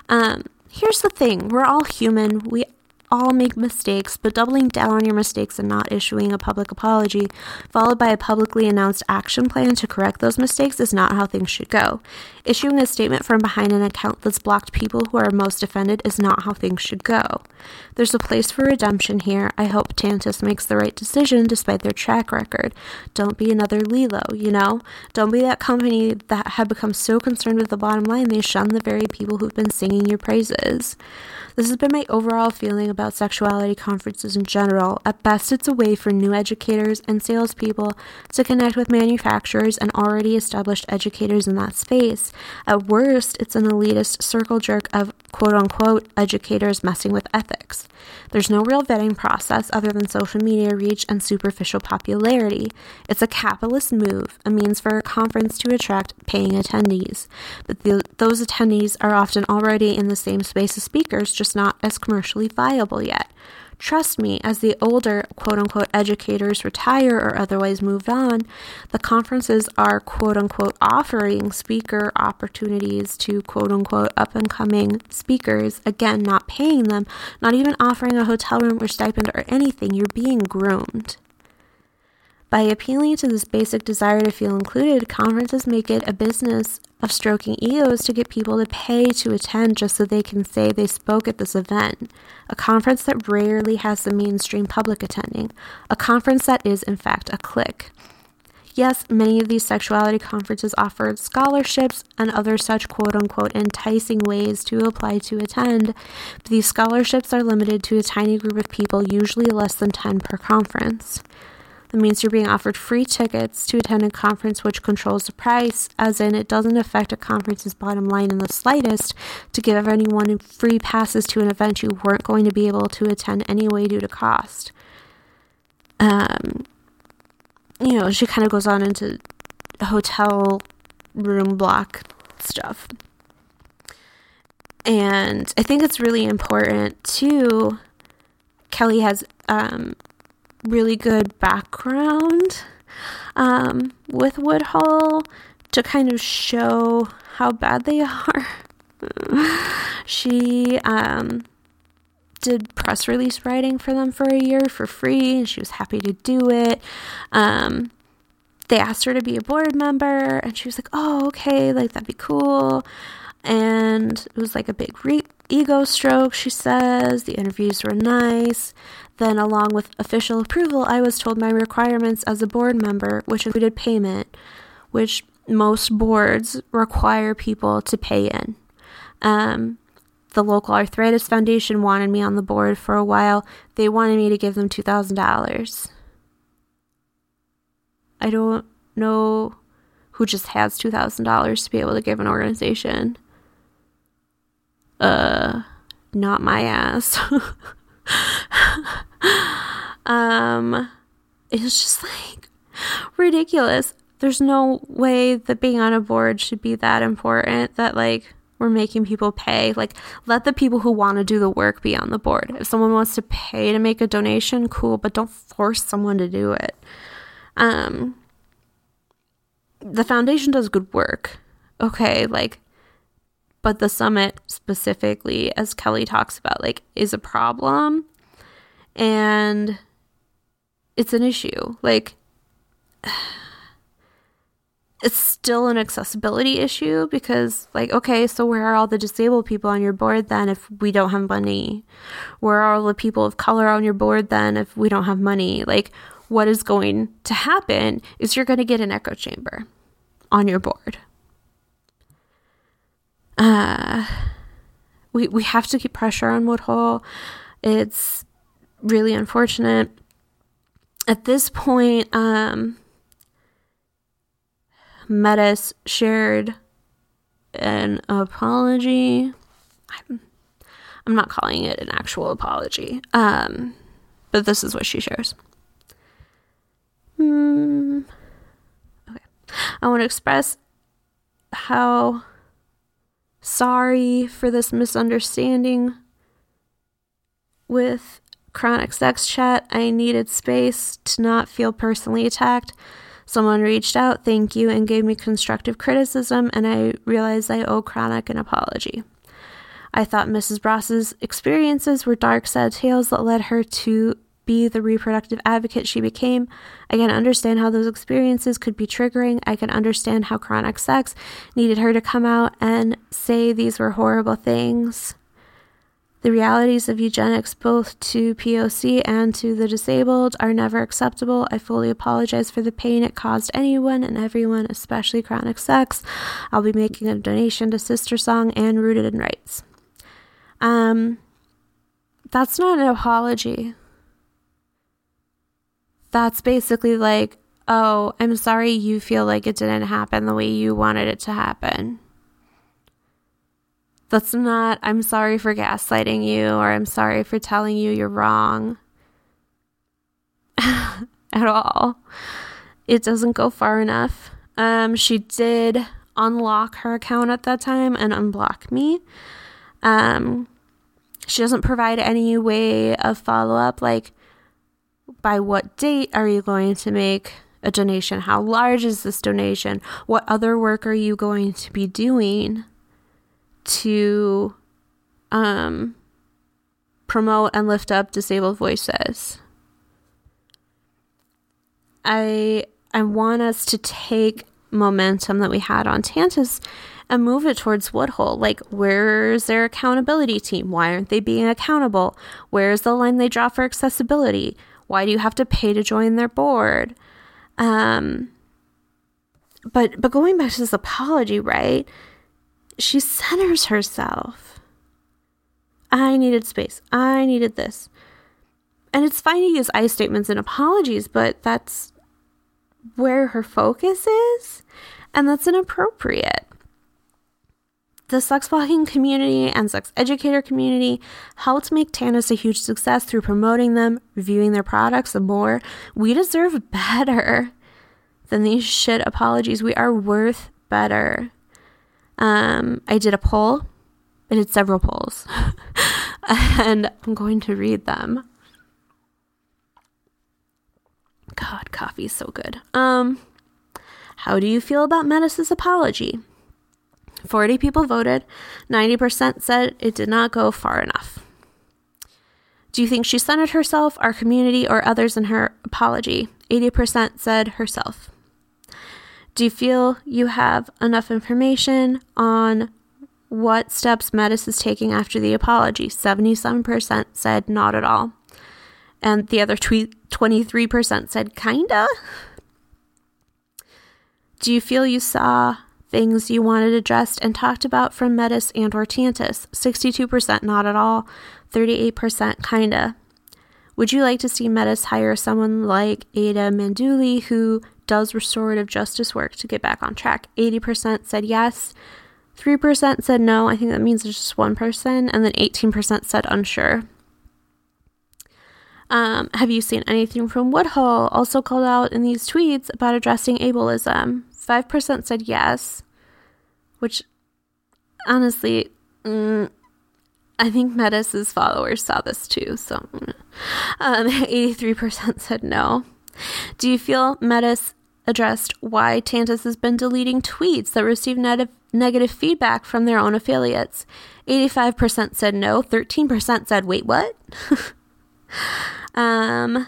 Um, here's the thing we're all human. We all make mistakes, but doubling down on your mistakes and not issuing a public apology, followed by a publicly announced action plan to correct those mistakes, is not how things should go. Issuing a statement from behind an account that's blocked people who are most offended is not how things should go. There's a place for redemption here. I hope Tantus makes the right decision despite their track record. Don't be another Lelo, you know? Don't be that company that had become so concerned with the bottom line they shun the very people who've been singing your praises. This has been my overall feeling about sexuality conferences in general. At best, it's a way for new educators and salespeople to connect with manufacturers and already established educators in that space. At worst, it's an elitist circle jerk of quote unquote educators messing with ethics. There's no real vetting process other than social media reach and superficial popularity. It's a capitalist move, a means for a conference to attract paying attendees. But the, those attendees are often already in the same space as speakers, just not as commercially viable yet. Trust me, as the older quote unquote educators retire or otherwise moved on, the conferences are quote unquote offering speaker opportunities to quote unquote up and coming speakers. Again, not paying them, not even offering a hotel room or stipend or anything. You're being groomed. By appealing to this basic desire to feel included, conferences make it a business of stroking egos to get people to pay to attend just so they can say they spoke at this event. A conference that rarely has the mainstream public attending. A conference that is, in fact, a clique. Yes, many of these sexuality conferences offer scholarships and other such quote unquote enticing ways to apply to attend, but these scholarships are limited to a tiny group of people, usually less than 10 per conference. That means you're being offered free tickets to attend a conference which controls the price, as in it doesn't affect a conference's bottom line in the slightest to give anyone free passes to an event you weren't going to be able to attend anyway due to cost. Um, you know, she kind of goes on into hotel room block stuff. And I think it's really important too. Kelly has um, really good background um, with Woodhull to kind of show how bad they are. she um, did press release writing for them for a year for free, and she was happy to do it. Um, they asked her to be a board member, and she was like, "Oh, okay, like that'd be cool." And it was like a big re- ego stroke, she says. The interviews were nice. Then, along with official approval, I was told my requirements as a board member, which included payment, which most boards require people to pay in. Um, the local arthritis foundation wanted me on the board for a while. They wanted me to give them $2,000. I don't know who just has $2,000 to be able to give an organization. Uh, not my ass. um, it's just like ridiculous. There's no way that being on a board should be that important that, like, we're making people pay. Like, let the people who want to do the work be on the board. If someone wants to pay to make a donation, cool, but don't force someone to do it. Um, the foundation does good work. Okay, like, but the summit specifically, as Kelly talks about, like, is a problem and it's an issue. Like, it's still an accessibility issue because like okay so where are all the disabled people on your board then if we don't have money? Where are all the people of color on your board then if we don't have money? Like what is going to happen is you're going to get an echo chamber on your board. Uh we we have to keep pressure on woodhull. It's really unfortunate at this point um Metis shared an apology. I'm, I'm not calling it an actual apology, um, but this is what she shares. Mm, okay. I want to express how sorry for this misunderstanding with chronic sex chat. I needed space to not feel personally attacked. Someone reached out, thank you, and gave me constructive criticism, and I realized I owe Chronic an apology. I thought Mrs. Ross's experiences were dark, sad tales that led her to be the reproductive advocate she became. I can understand how those experiences could be triggering. I can understand how chronic sex needed her to come out and say these were horrible things. The realities of eugenics, both to POC and to the disabled, are never acceptable. I fully apologize for the pain it caused anyone and everyone, especially chronic sex. I'll be making a donation to SisterSong and Rooted in Rights. Um, that's not an apology. That's basically like, oh, I'm sorry you feel like it didn't happen the way you wanted it to happen. That's not, I'm sorry for gaslighting you or I'm sorry for telling you you're wrong at all. It doesn't go far enough. Um, she did unlock her account at that time and unblock me. Um, she doesn't provide any way of follow up, like by what date are you going to make a donation? How large is this donation? What other work are you going to be doing? To um, promote and lift up disabled voices. I I want us to take momentum that we had on Tantus and move it towards Woodhull. Like, where's their accountability team? Why aren't they being accountable? Where's the line they draw for accessibility? Why do you have to pay to join their board? Um, but but going back to this apology, right? She centers herself. I needed space. I needed this. And it's fine to use I statements and apologies, but that's where her focus is, and that's inappropriate. The sex walking community and sex educator community helped make Tantus a huge success through promoting them, reviewing their products, and more. We deserve better than these shit apologies. We are worth better. Um, I did a poll. I did several polls, and I'm going to read them. God, coffee is so good. Um, how do you feel about Metis's apology? 40 people voted. 90% said it did not go far enough. Do you think she centered herself, our community, or others in her apology? 80% said herself. Do you feel you have enough information on what steps Metis is taking after the apology? 77% said not at all. And the other tweet, 23% said kinda. Do you feel you saw things you wanted addressed and talked about from Metis and or Tantus? 62% not at all, 38% kinda. Would you like to see Metis hire someone like Ada Manduli who does restorative justice work to get back on track? 80% said yes. 3% said no. I think that means there's just one person. And then 18% said unsure. Um, have you seen anything from Woodhull also called out in these tweets about addressing ableism? 5% said yes, which honestly, mm, I think Metis's followers saw this too. So, um, 83% said no. Do you feel Metis addressed why Tantus has been deleting tweets that receive net- negative feedback from their own affiliates? 85% said no. 13% said, wait, what? um,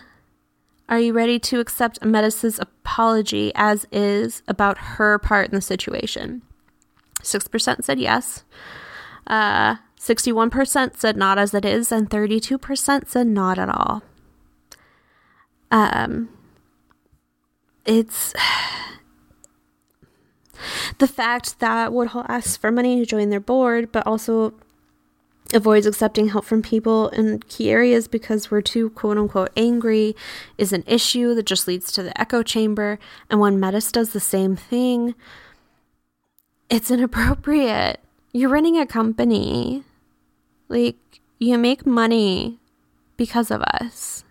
are you ready to accept Metis's apology as is about her part in the situation? 6% said yes. Uh, 61% said not as it is, and 32% said not at all. Um, it's the fact that Woodhull asks for money to join their board, but also avoids accepting help from people in key areas because we're too quote unquote angry is an issue that just leads to the echo chamber. And when Metis does the same thing, it's inappropriate. You're running a company. Like, you make money because of us.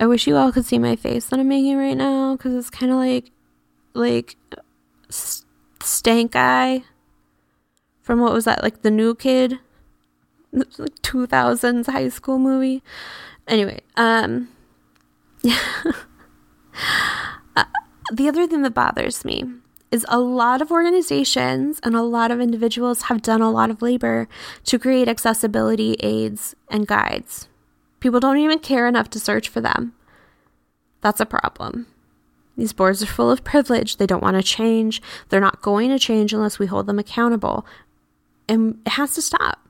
I wish you all could see my face that I'm making right now because it's kind of like, like, stank eye from what was that, like the new kid? Like 2000s high school movie. Anyway, um, yeah. uh, the other thing that bothers me is a lot of organizations and a lot of individuals have done a lot of labor to create accessibility aids and guides. People don't even care enough to search for them. That's a problem. These boards are full of privilege. They don't want to change. They're not going to change unless we hold them accountable. And it has to stop.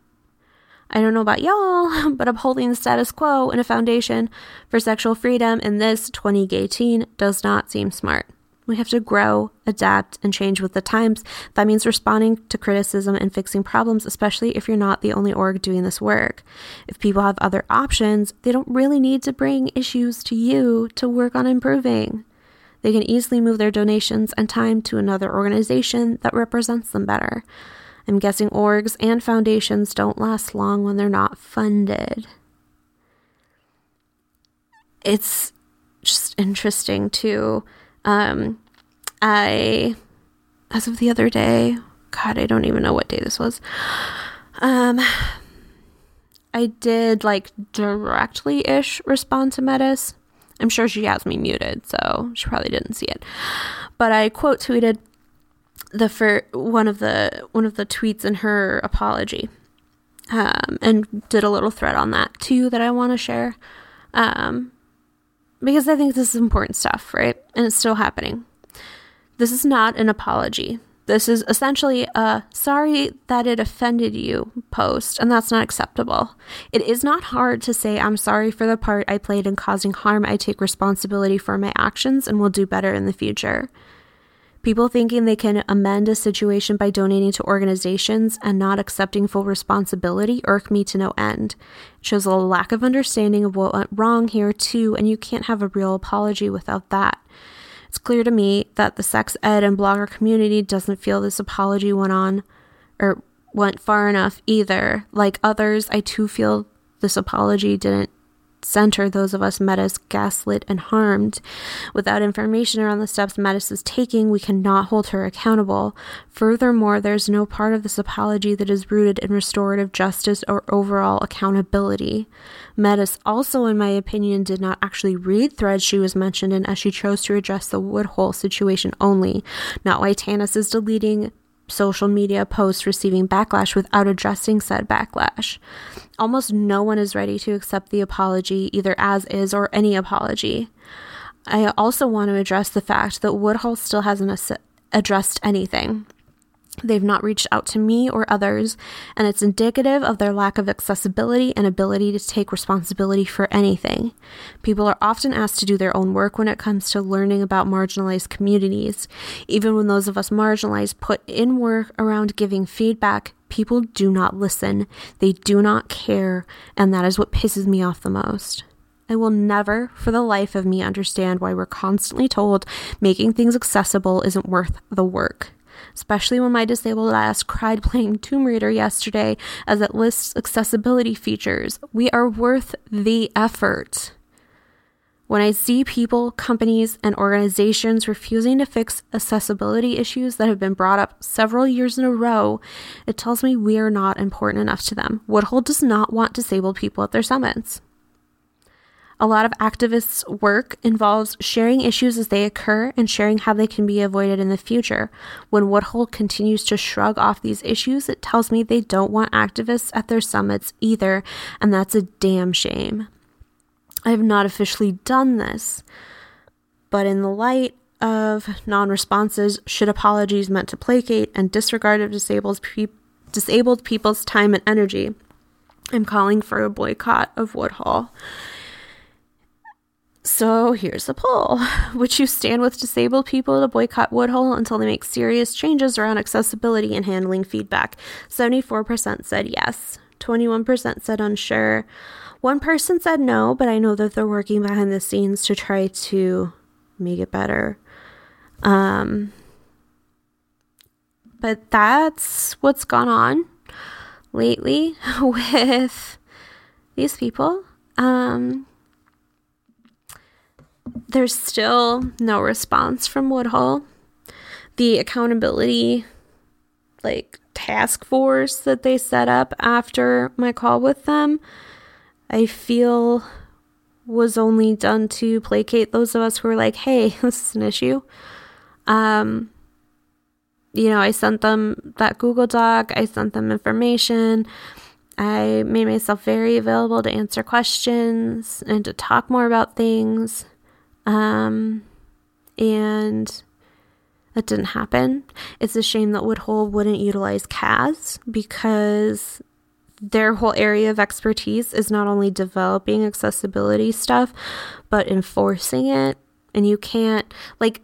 I don't know about y'all, but upholding the status quo in a foundation for sexual freedom in this 2018 does not seem smart. We have to grow, adapt, and change with the times. That means responding to criticism and fixing problems, especially if you're not the only org doing this work. If people have other options, they don't really need to bring issues to you to work on improving. They can easily move their donations and time to another organization that represents them better. I'm guessing orgs and foundations don't last long when they're not funded. It's just interesting too um, I, as of the other day, God, I don't even know what day this was. Um, I did like directly ish respond to Metis. I'm sure she has me muted, so she probably didn't see it. But I quote tweeted the for one of the one of the tweets in her apology, um, and did a little thread on that too that I want to share. Um, because I think this is important stuff, right? And it's still happening. This is not an apology. This is essentially a sorry that it offended you post, and that's not acceptable. It is not hard to say, I'm sorry for the part I played in causing harm. I take responsibility for my actions and will do better in the future. People thinking they can amend a situation by donating to organizations and not accepting full responsibility irk me to no end. It shows a lack of understanding of what went wrong here, too, and you can't have a real apology without that. It's clear to me that the sex ed and blogger community doesn't feel this apology went on or went far enough either. Like others, I too feel this apology didn't center those of us Metis gaslit and harmed. Without information around the steps Metis is taking, we cannot hold her accountable. Furthermore, there's no part of this apology that is rooted in restorative justice or overall accountability. Metis also, in my opinion, did not actually read threads she was mentioned in as she chose to address the Woodhull situation only, not why Tantus is deleting social media posts receiving backlash without addressing said backlash. Almost no one is ready to accept the apology, either as is or any apology. I also want to address the fact that Woodhull still hasn't addressed anything. They've not reached out to me or others, and it's indicative of their lack of accessibility and ability to take responsibility for anything. People are often asked to do their own work when it comes to learning about marginalized communities. Even when those of us marginalized put in work around giving feedback, people do not listen, they do not care, and that is what pisses me off the most. I will never, for the life of me, understand why we're constantly told making things accessible isn't worth the work especially when my disabled ass cried playing Tomb Raider yesterday as it lists accessibility features. We are worth the effort. When I see people, companies, and organizations refusing to fix accessibility issues that have been brought up several years in a row, it tells me we are not important enough to them. Woodhull does not want disabled people at their summits. A lot of activists' work involves sharing issues as they occur and sharing how they can be avoided in the future. When Woodhull continues to shrug off these issues, it tells me they don't want activists at their summits either, and that's a damn shame. I have not officially done this, but in the light of non responses, should apologies meant to placate and disregard of disabled, pe- disabled people's time and energy, I'm calling for a boycott of Woodhull. So here's the poll. Would you stand with disabled people to boycott Woodhull until they make serious changes around accessibility and handling feedback? 74% said yes. 21% said unsure. One person said no, but I know that they're working behind the scenes to try to make it better. Um, but that's what's gone on lately with these people. Um, there's still no response from Woodhull. The accountability, like, task force that they set up after my call with them, I feel was only done to placate those of us who were like, hey, this is an issue. Um, you know, I sent them that Google Doc, I sent them information. I made myself very available to answer questions and to talk more about things. Um, and that didn't happen. It's a shame that Woodhull wouldn't utilize CAS because their whole area of expertise is not only developing accessibility stuff, but enforcing it. And you can't, like,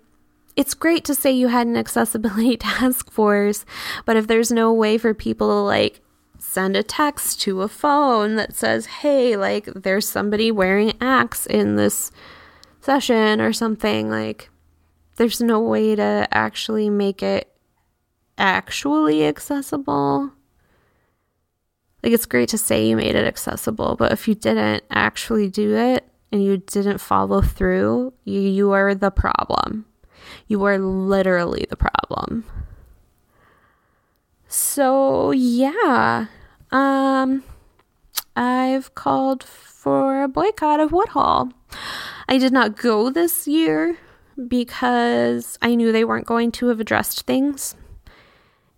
it's great to say you had an accessibility task force, but if there's no way for people to, like, send a text to a phone that says, hey, like, there's somebody wearing axe in this session or something like there's no way to actually make it actually accessible. Like it's great to say you made it accessible but if you didn't actually do it and you didn't follow through you, you are the problem. You are literally the problem. So yeah. Um i've called for a boycott of Woodhull. I did not go this year because I knew they weren't going to have addressed things.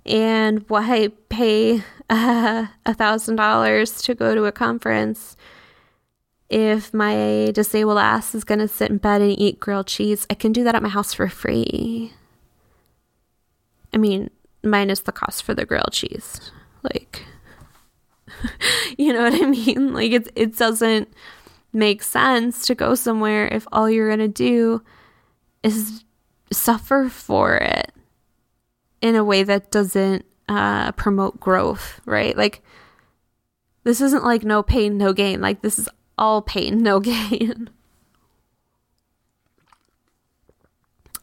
And why pay uh, a thousand dollars to go to a conference if my disabled ass is going to sit in bed and eat grilled cheese? I can do that at my house for free. I mean, minus the cost for the grilled cheese. Like, you know what I mean? Like, it, it doesn't make sense to go somewhere if all you're going to do is suffer for it in a way that doesn't uh, promote growth, right? Like, this isn't like no pain, no gain. Like, this is all pain, no gain.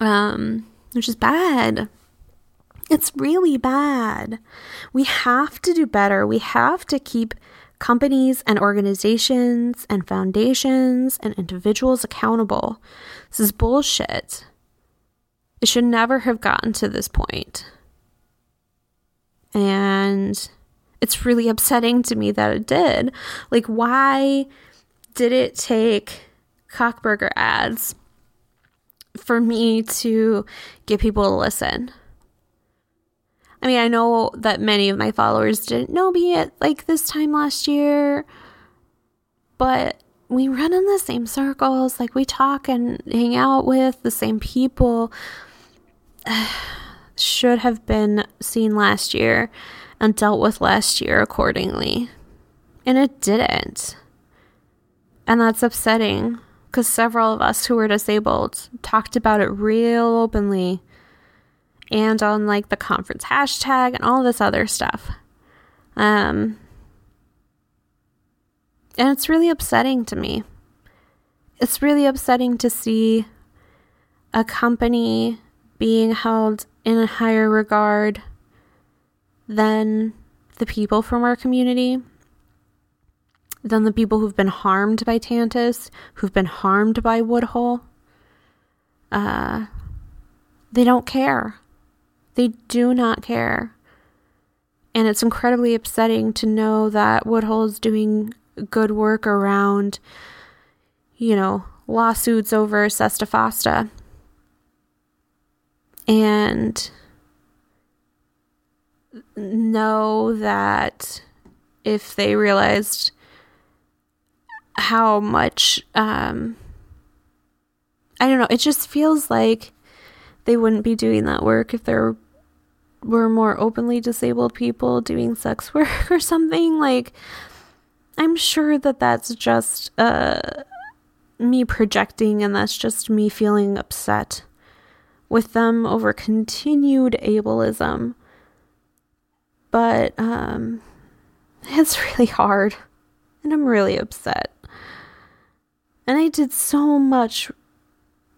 um, which is bad. It's really bad. We have to do better. We have to keep companies and organizations and foundations and individuals accountable. This is bullshit. It should never have gotten to this point. And it's really upsetting to me that it did. Like, why did it take cockburger ads for me to get people to listen? I mean, I know that many of my followers didn't know me at like this time last year, but we run in the same circles, like we talk and hang out with the same people. Should have been seen last year and dealt with last year accordingly. And it didn't. And that's upsetting because several of us who were disabled talked about it real openly and on like the conference hashtag and all this other stuff. Um, and it's really upsetting to me. It's really upsetting to see a company being held in a higher regard than the people from our community, than the people who've been harmed by Tantus, who've been harmed by Woodhull. Uh, they don't care. They do not care. And it's incredibly upsetting to know that Woodhull is doing good work around, you know, lawsuits over Sesta Fosta. And know that if they realized how much, um, I don't know, it just feels like they wouldn't be doing that work if there were more openly disabled people doing sex work or something. Like, I'm sure that that's just uh, me projecting and that's just me feeling upset with them over continued ableism. But um, it's really hard and I'm really upset. And I did so much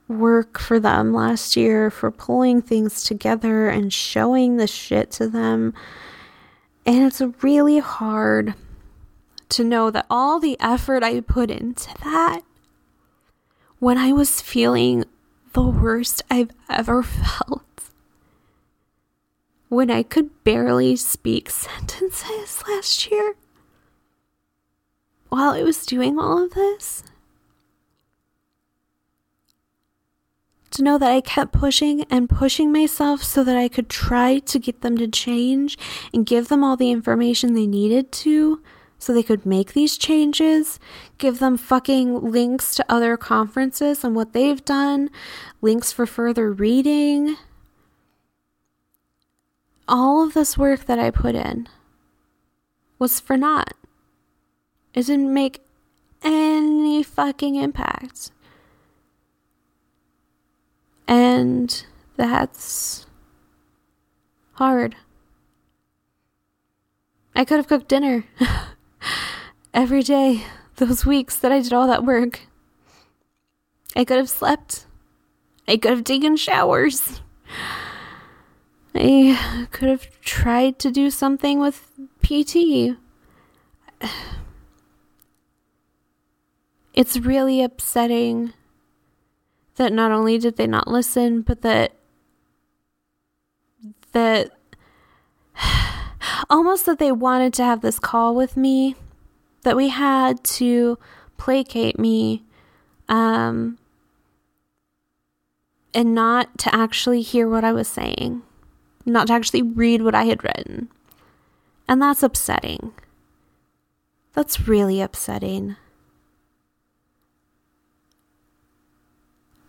work for them last year for pulling things together and showing the shit to them. And it's really hard to know that all the effort I put into that when I was feeling the worst I've ever felt. When I could barely speak sentences last year while I was doing all of this. To know that I kept pushing and pushing myself so that I could try to get them to change and give them all the information they needed to so they could make these changes, give them fucking links to other conferences and what they've done, links for further reading. All of this work that I put in was for naught. It didn't make any fucking impact. And that's hard. I could have cooked dinner. every day those weeks that I did all that work. I could have slept. I could have taken showers. I could have tried to do something with PT. It's really upsetting that not only did they not listen, but that that almost that they wanted to have this call with me that we had to placate me um, and not to actually hear what I was saying, not to actually read what I had written. And that's upsetting. That's really upsetting.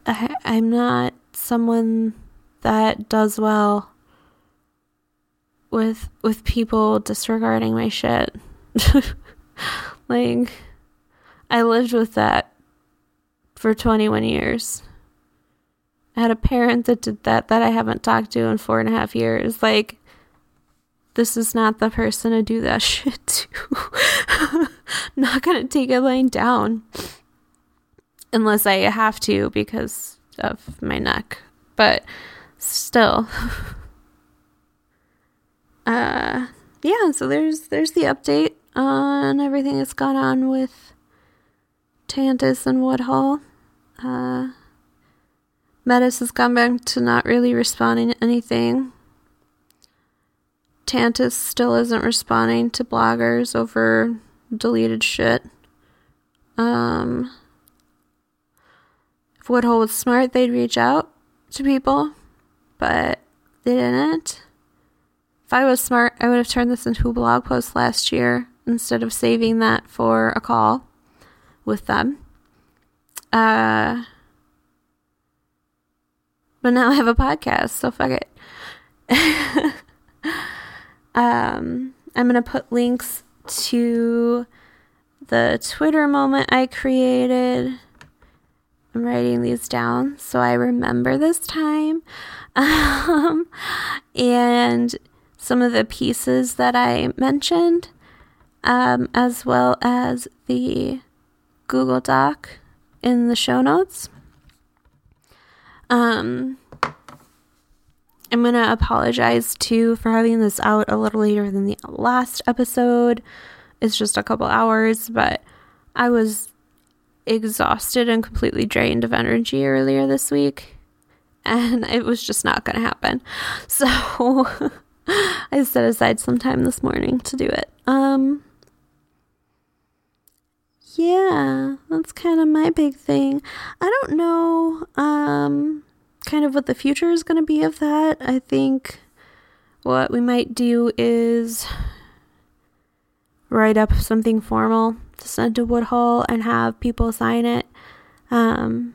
I, I'm not someone that does well with with people disregarding my shit. like, I lived with that for 21 years. I had a parent that did that that I haven't talked to in four and a half years. Like, this is not the person to do that shit to. not gonna take a line down. Unless I have to because of my neck. But still. uh yeah, so there's there's the update on everything that's gone on with Tantus and Woodhull. Uh, Metis has gone back to not really responding to anything. Tantus still isn't responding to bloggers over deleted shit. Um, Woodhull was smart, they'd reach out to people, but they didn't. If I was smart, I would have turned this into a blog post last year instead of saving that for a call with them. Uh, but now I have a podcast, so fuck it. um, I'm gonna put links to the Twitter moment I created. I'm writing these down so I remember this time. Um, and some of the pieces that I mentioned, um, as well as the Google Doc in the show notes. Um, I'm going to apologize too for having this out a little later than the last episode. It's just a couple hours, but I was exhausted and completely drained of energy earlier this week, and it was just not going to happen. So I set aside some time this morning to do it. Um, yeah, that's kind of my big thing. I don't know um kind of what the future is going to be of that. I think what we might do is write up something formal to send to Woodhull and have people sign it. Um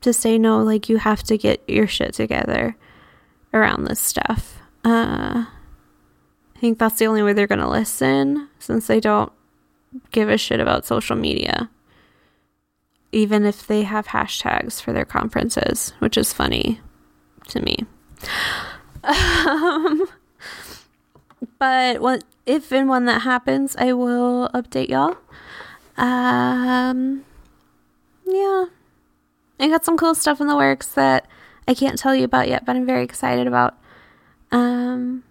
to say no, like you have to get your shit together around this stuff. Uh I think that's the only way they're going to listen since they don't give a shit about social media, even if they have hashtags for their conferences, which is funny to me. Um, but what if and when that happens, I will update y'all. Um, yeah, I got some cool stuff in the works that I can't tell you about yet, but I'm very excited about. Um,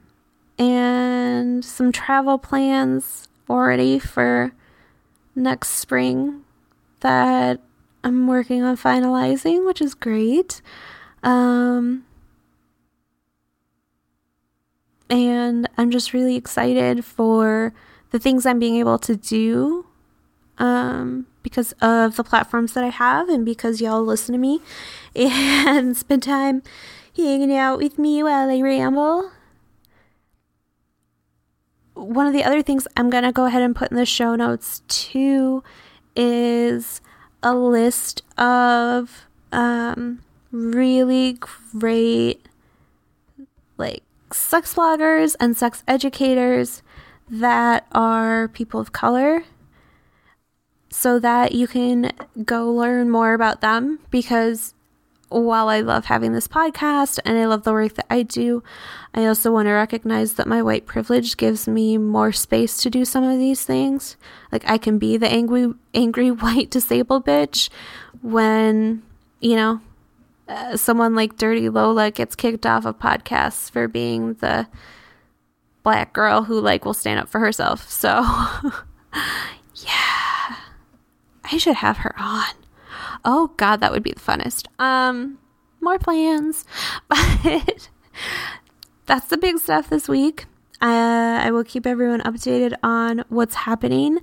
and some travel plans already for next spring that I'm working on finalizing, which is great. Um, and I'm just really excited for the things I'm being able to do um, because of the platforms that I have and because y'all listen to me and spend time hanging out with me while I ramble. One of the other things I'm going to go ahead and put in the show notes too is a list of um, really great like sex bloggers and sex educators that are people of color so that you can go learn more about them because while I love having this podcast and I love the work that I do, I also want to recognize that my white privilege gives me more space to do some of these things. Like I can be the angry angry white disabled bitch when, you know, uh, someone like Dirty Lola gets kicked off of podcasts for being the black girl who like will stand up for herself. So yeah. I should have her on. Oh God, that would be the funnest. Um, more plans, but that's the big stuff this week. Uh, I will keep everyone updated on what's happening,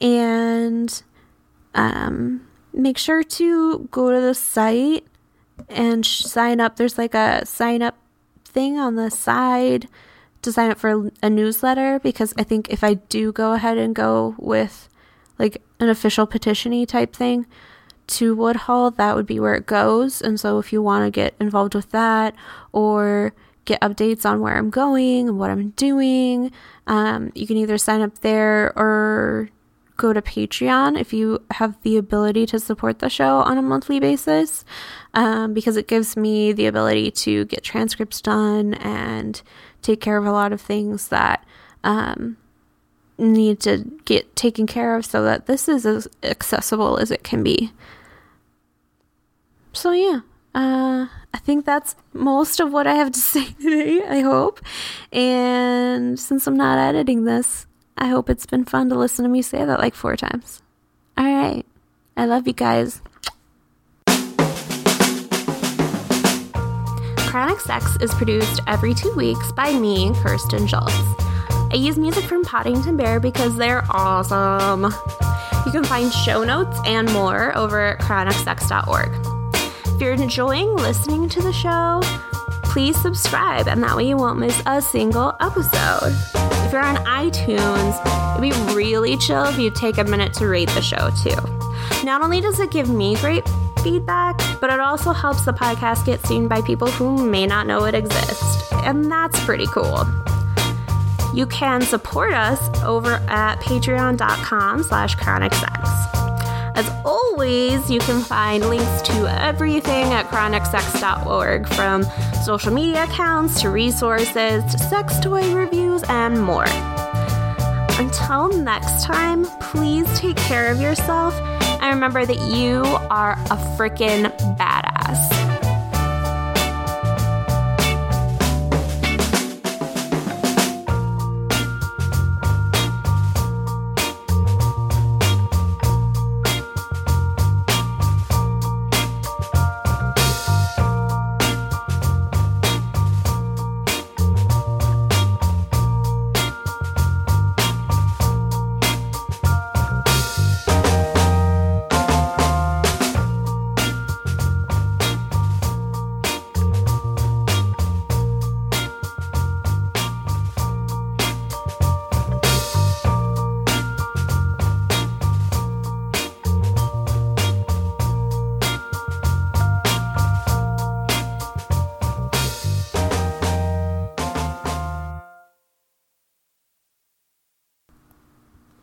and um, make sure to go to the site and sign up. There's like a sign up thing on the side to sign up for a newsletter because I think if I do go ahead and go with like an official petitiony type thing, to Woodhull, that would be where it goes. And so if you want to get involved with that or get updates on where I'm going and what I'm doing, um, you can either sign up there or go to Patreon if you have the ability to support the show on a monthly basis, um, because it gives me the ability to get transcripts done and take care of a lot of things that um, need to get taken care of so that this is as accessible as it can be. So, yeah, uh, I think that's most of what I have to say today, I hope. And since I'm not editing this, I hope it's been fun to listen to me say that like four times. All right. I love you guys. Chronic Sex is produced every two weeks by me, Kirsten Schultz. I use music from Poddington Bear because they're awesome. You can find show notes and more over at chronicsex.org. If you're enjoying listening to the show, please subscribe, and that way you won't miss a single episode. If you're on iTunes, It'd be really chill if you take a minute to rate the show too. Not only does it give me great feedback, but it also helps the podcast get seen by people who may not know it exists. And that's pretty cool. You can support us over at patreon.com slash chronic sex. As always, you can find links to everything at chronicsex.org from social media accounts to resources to sex toy reviews and more. Until next time, please take care of yourself and remember that you are a freaking badass.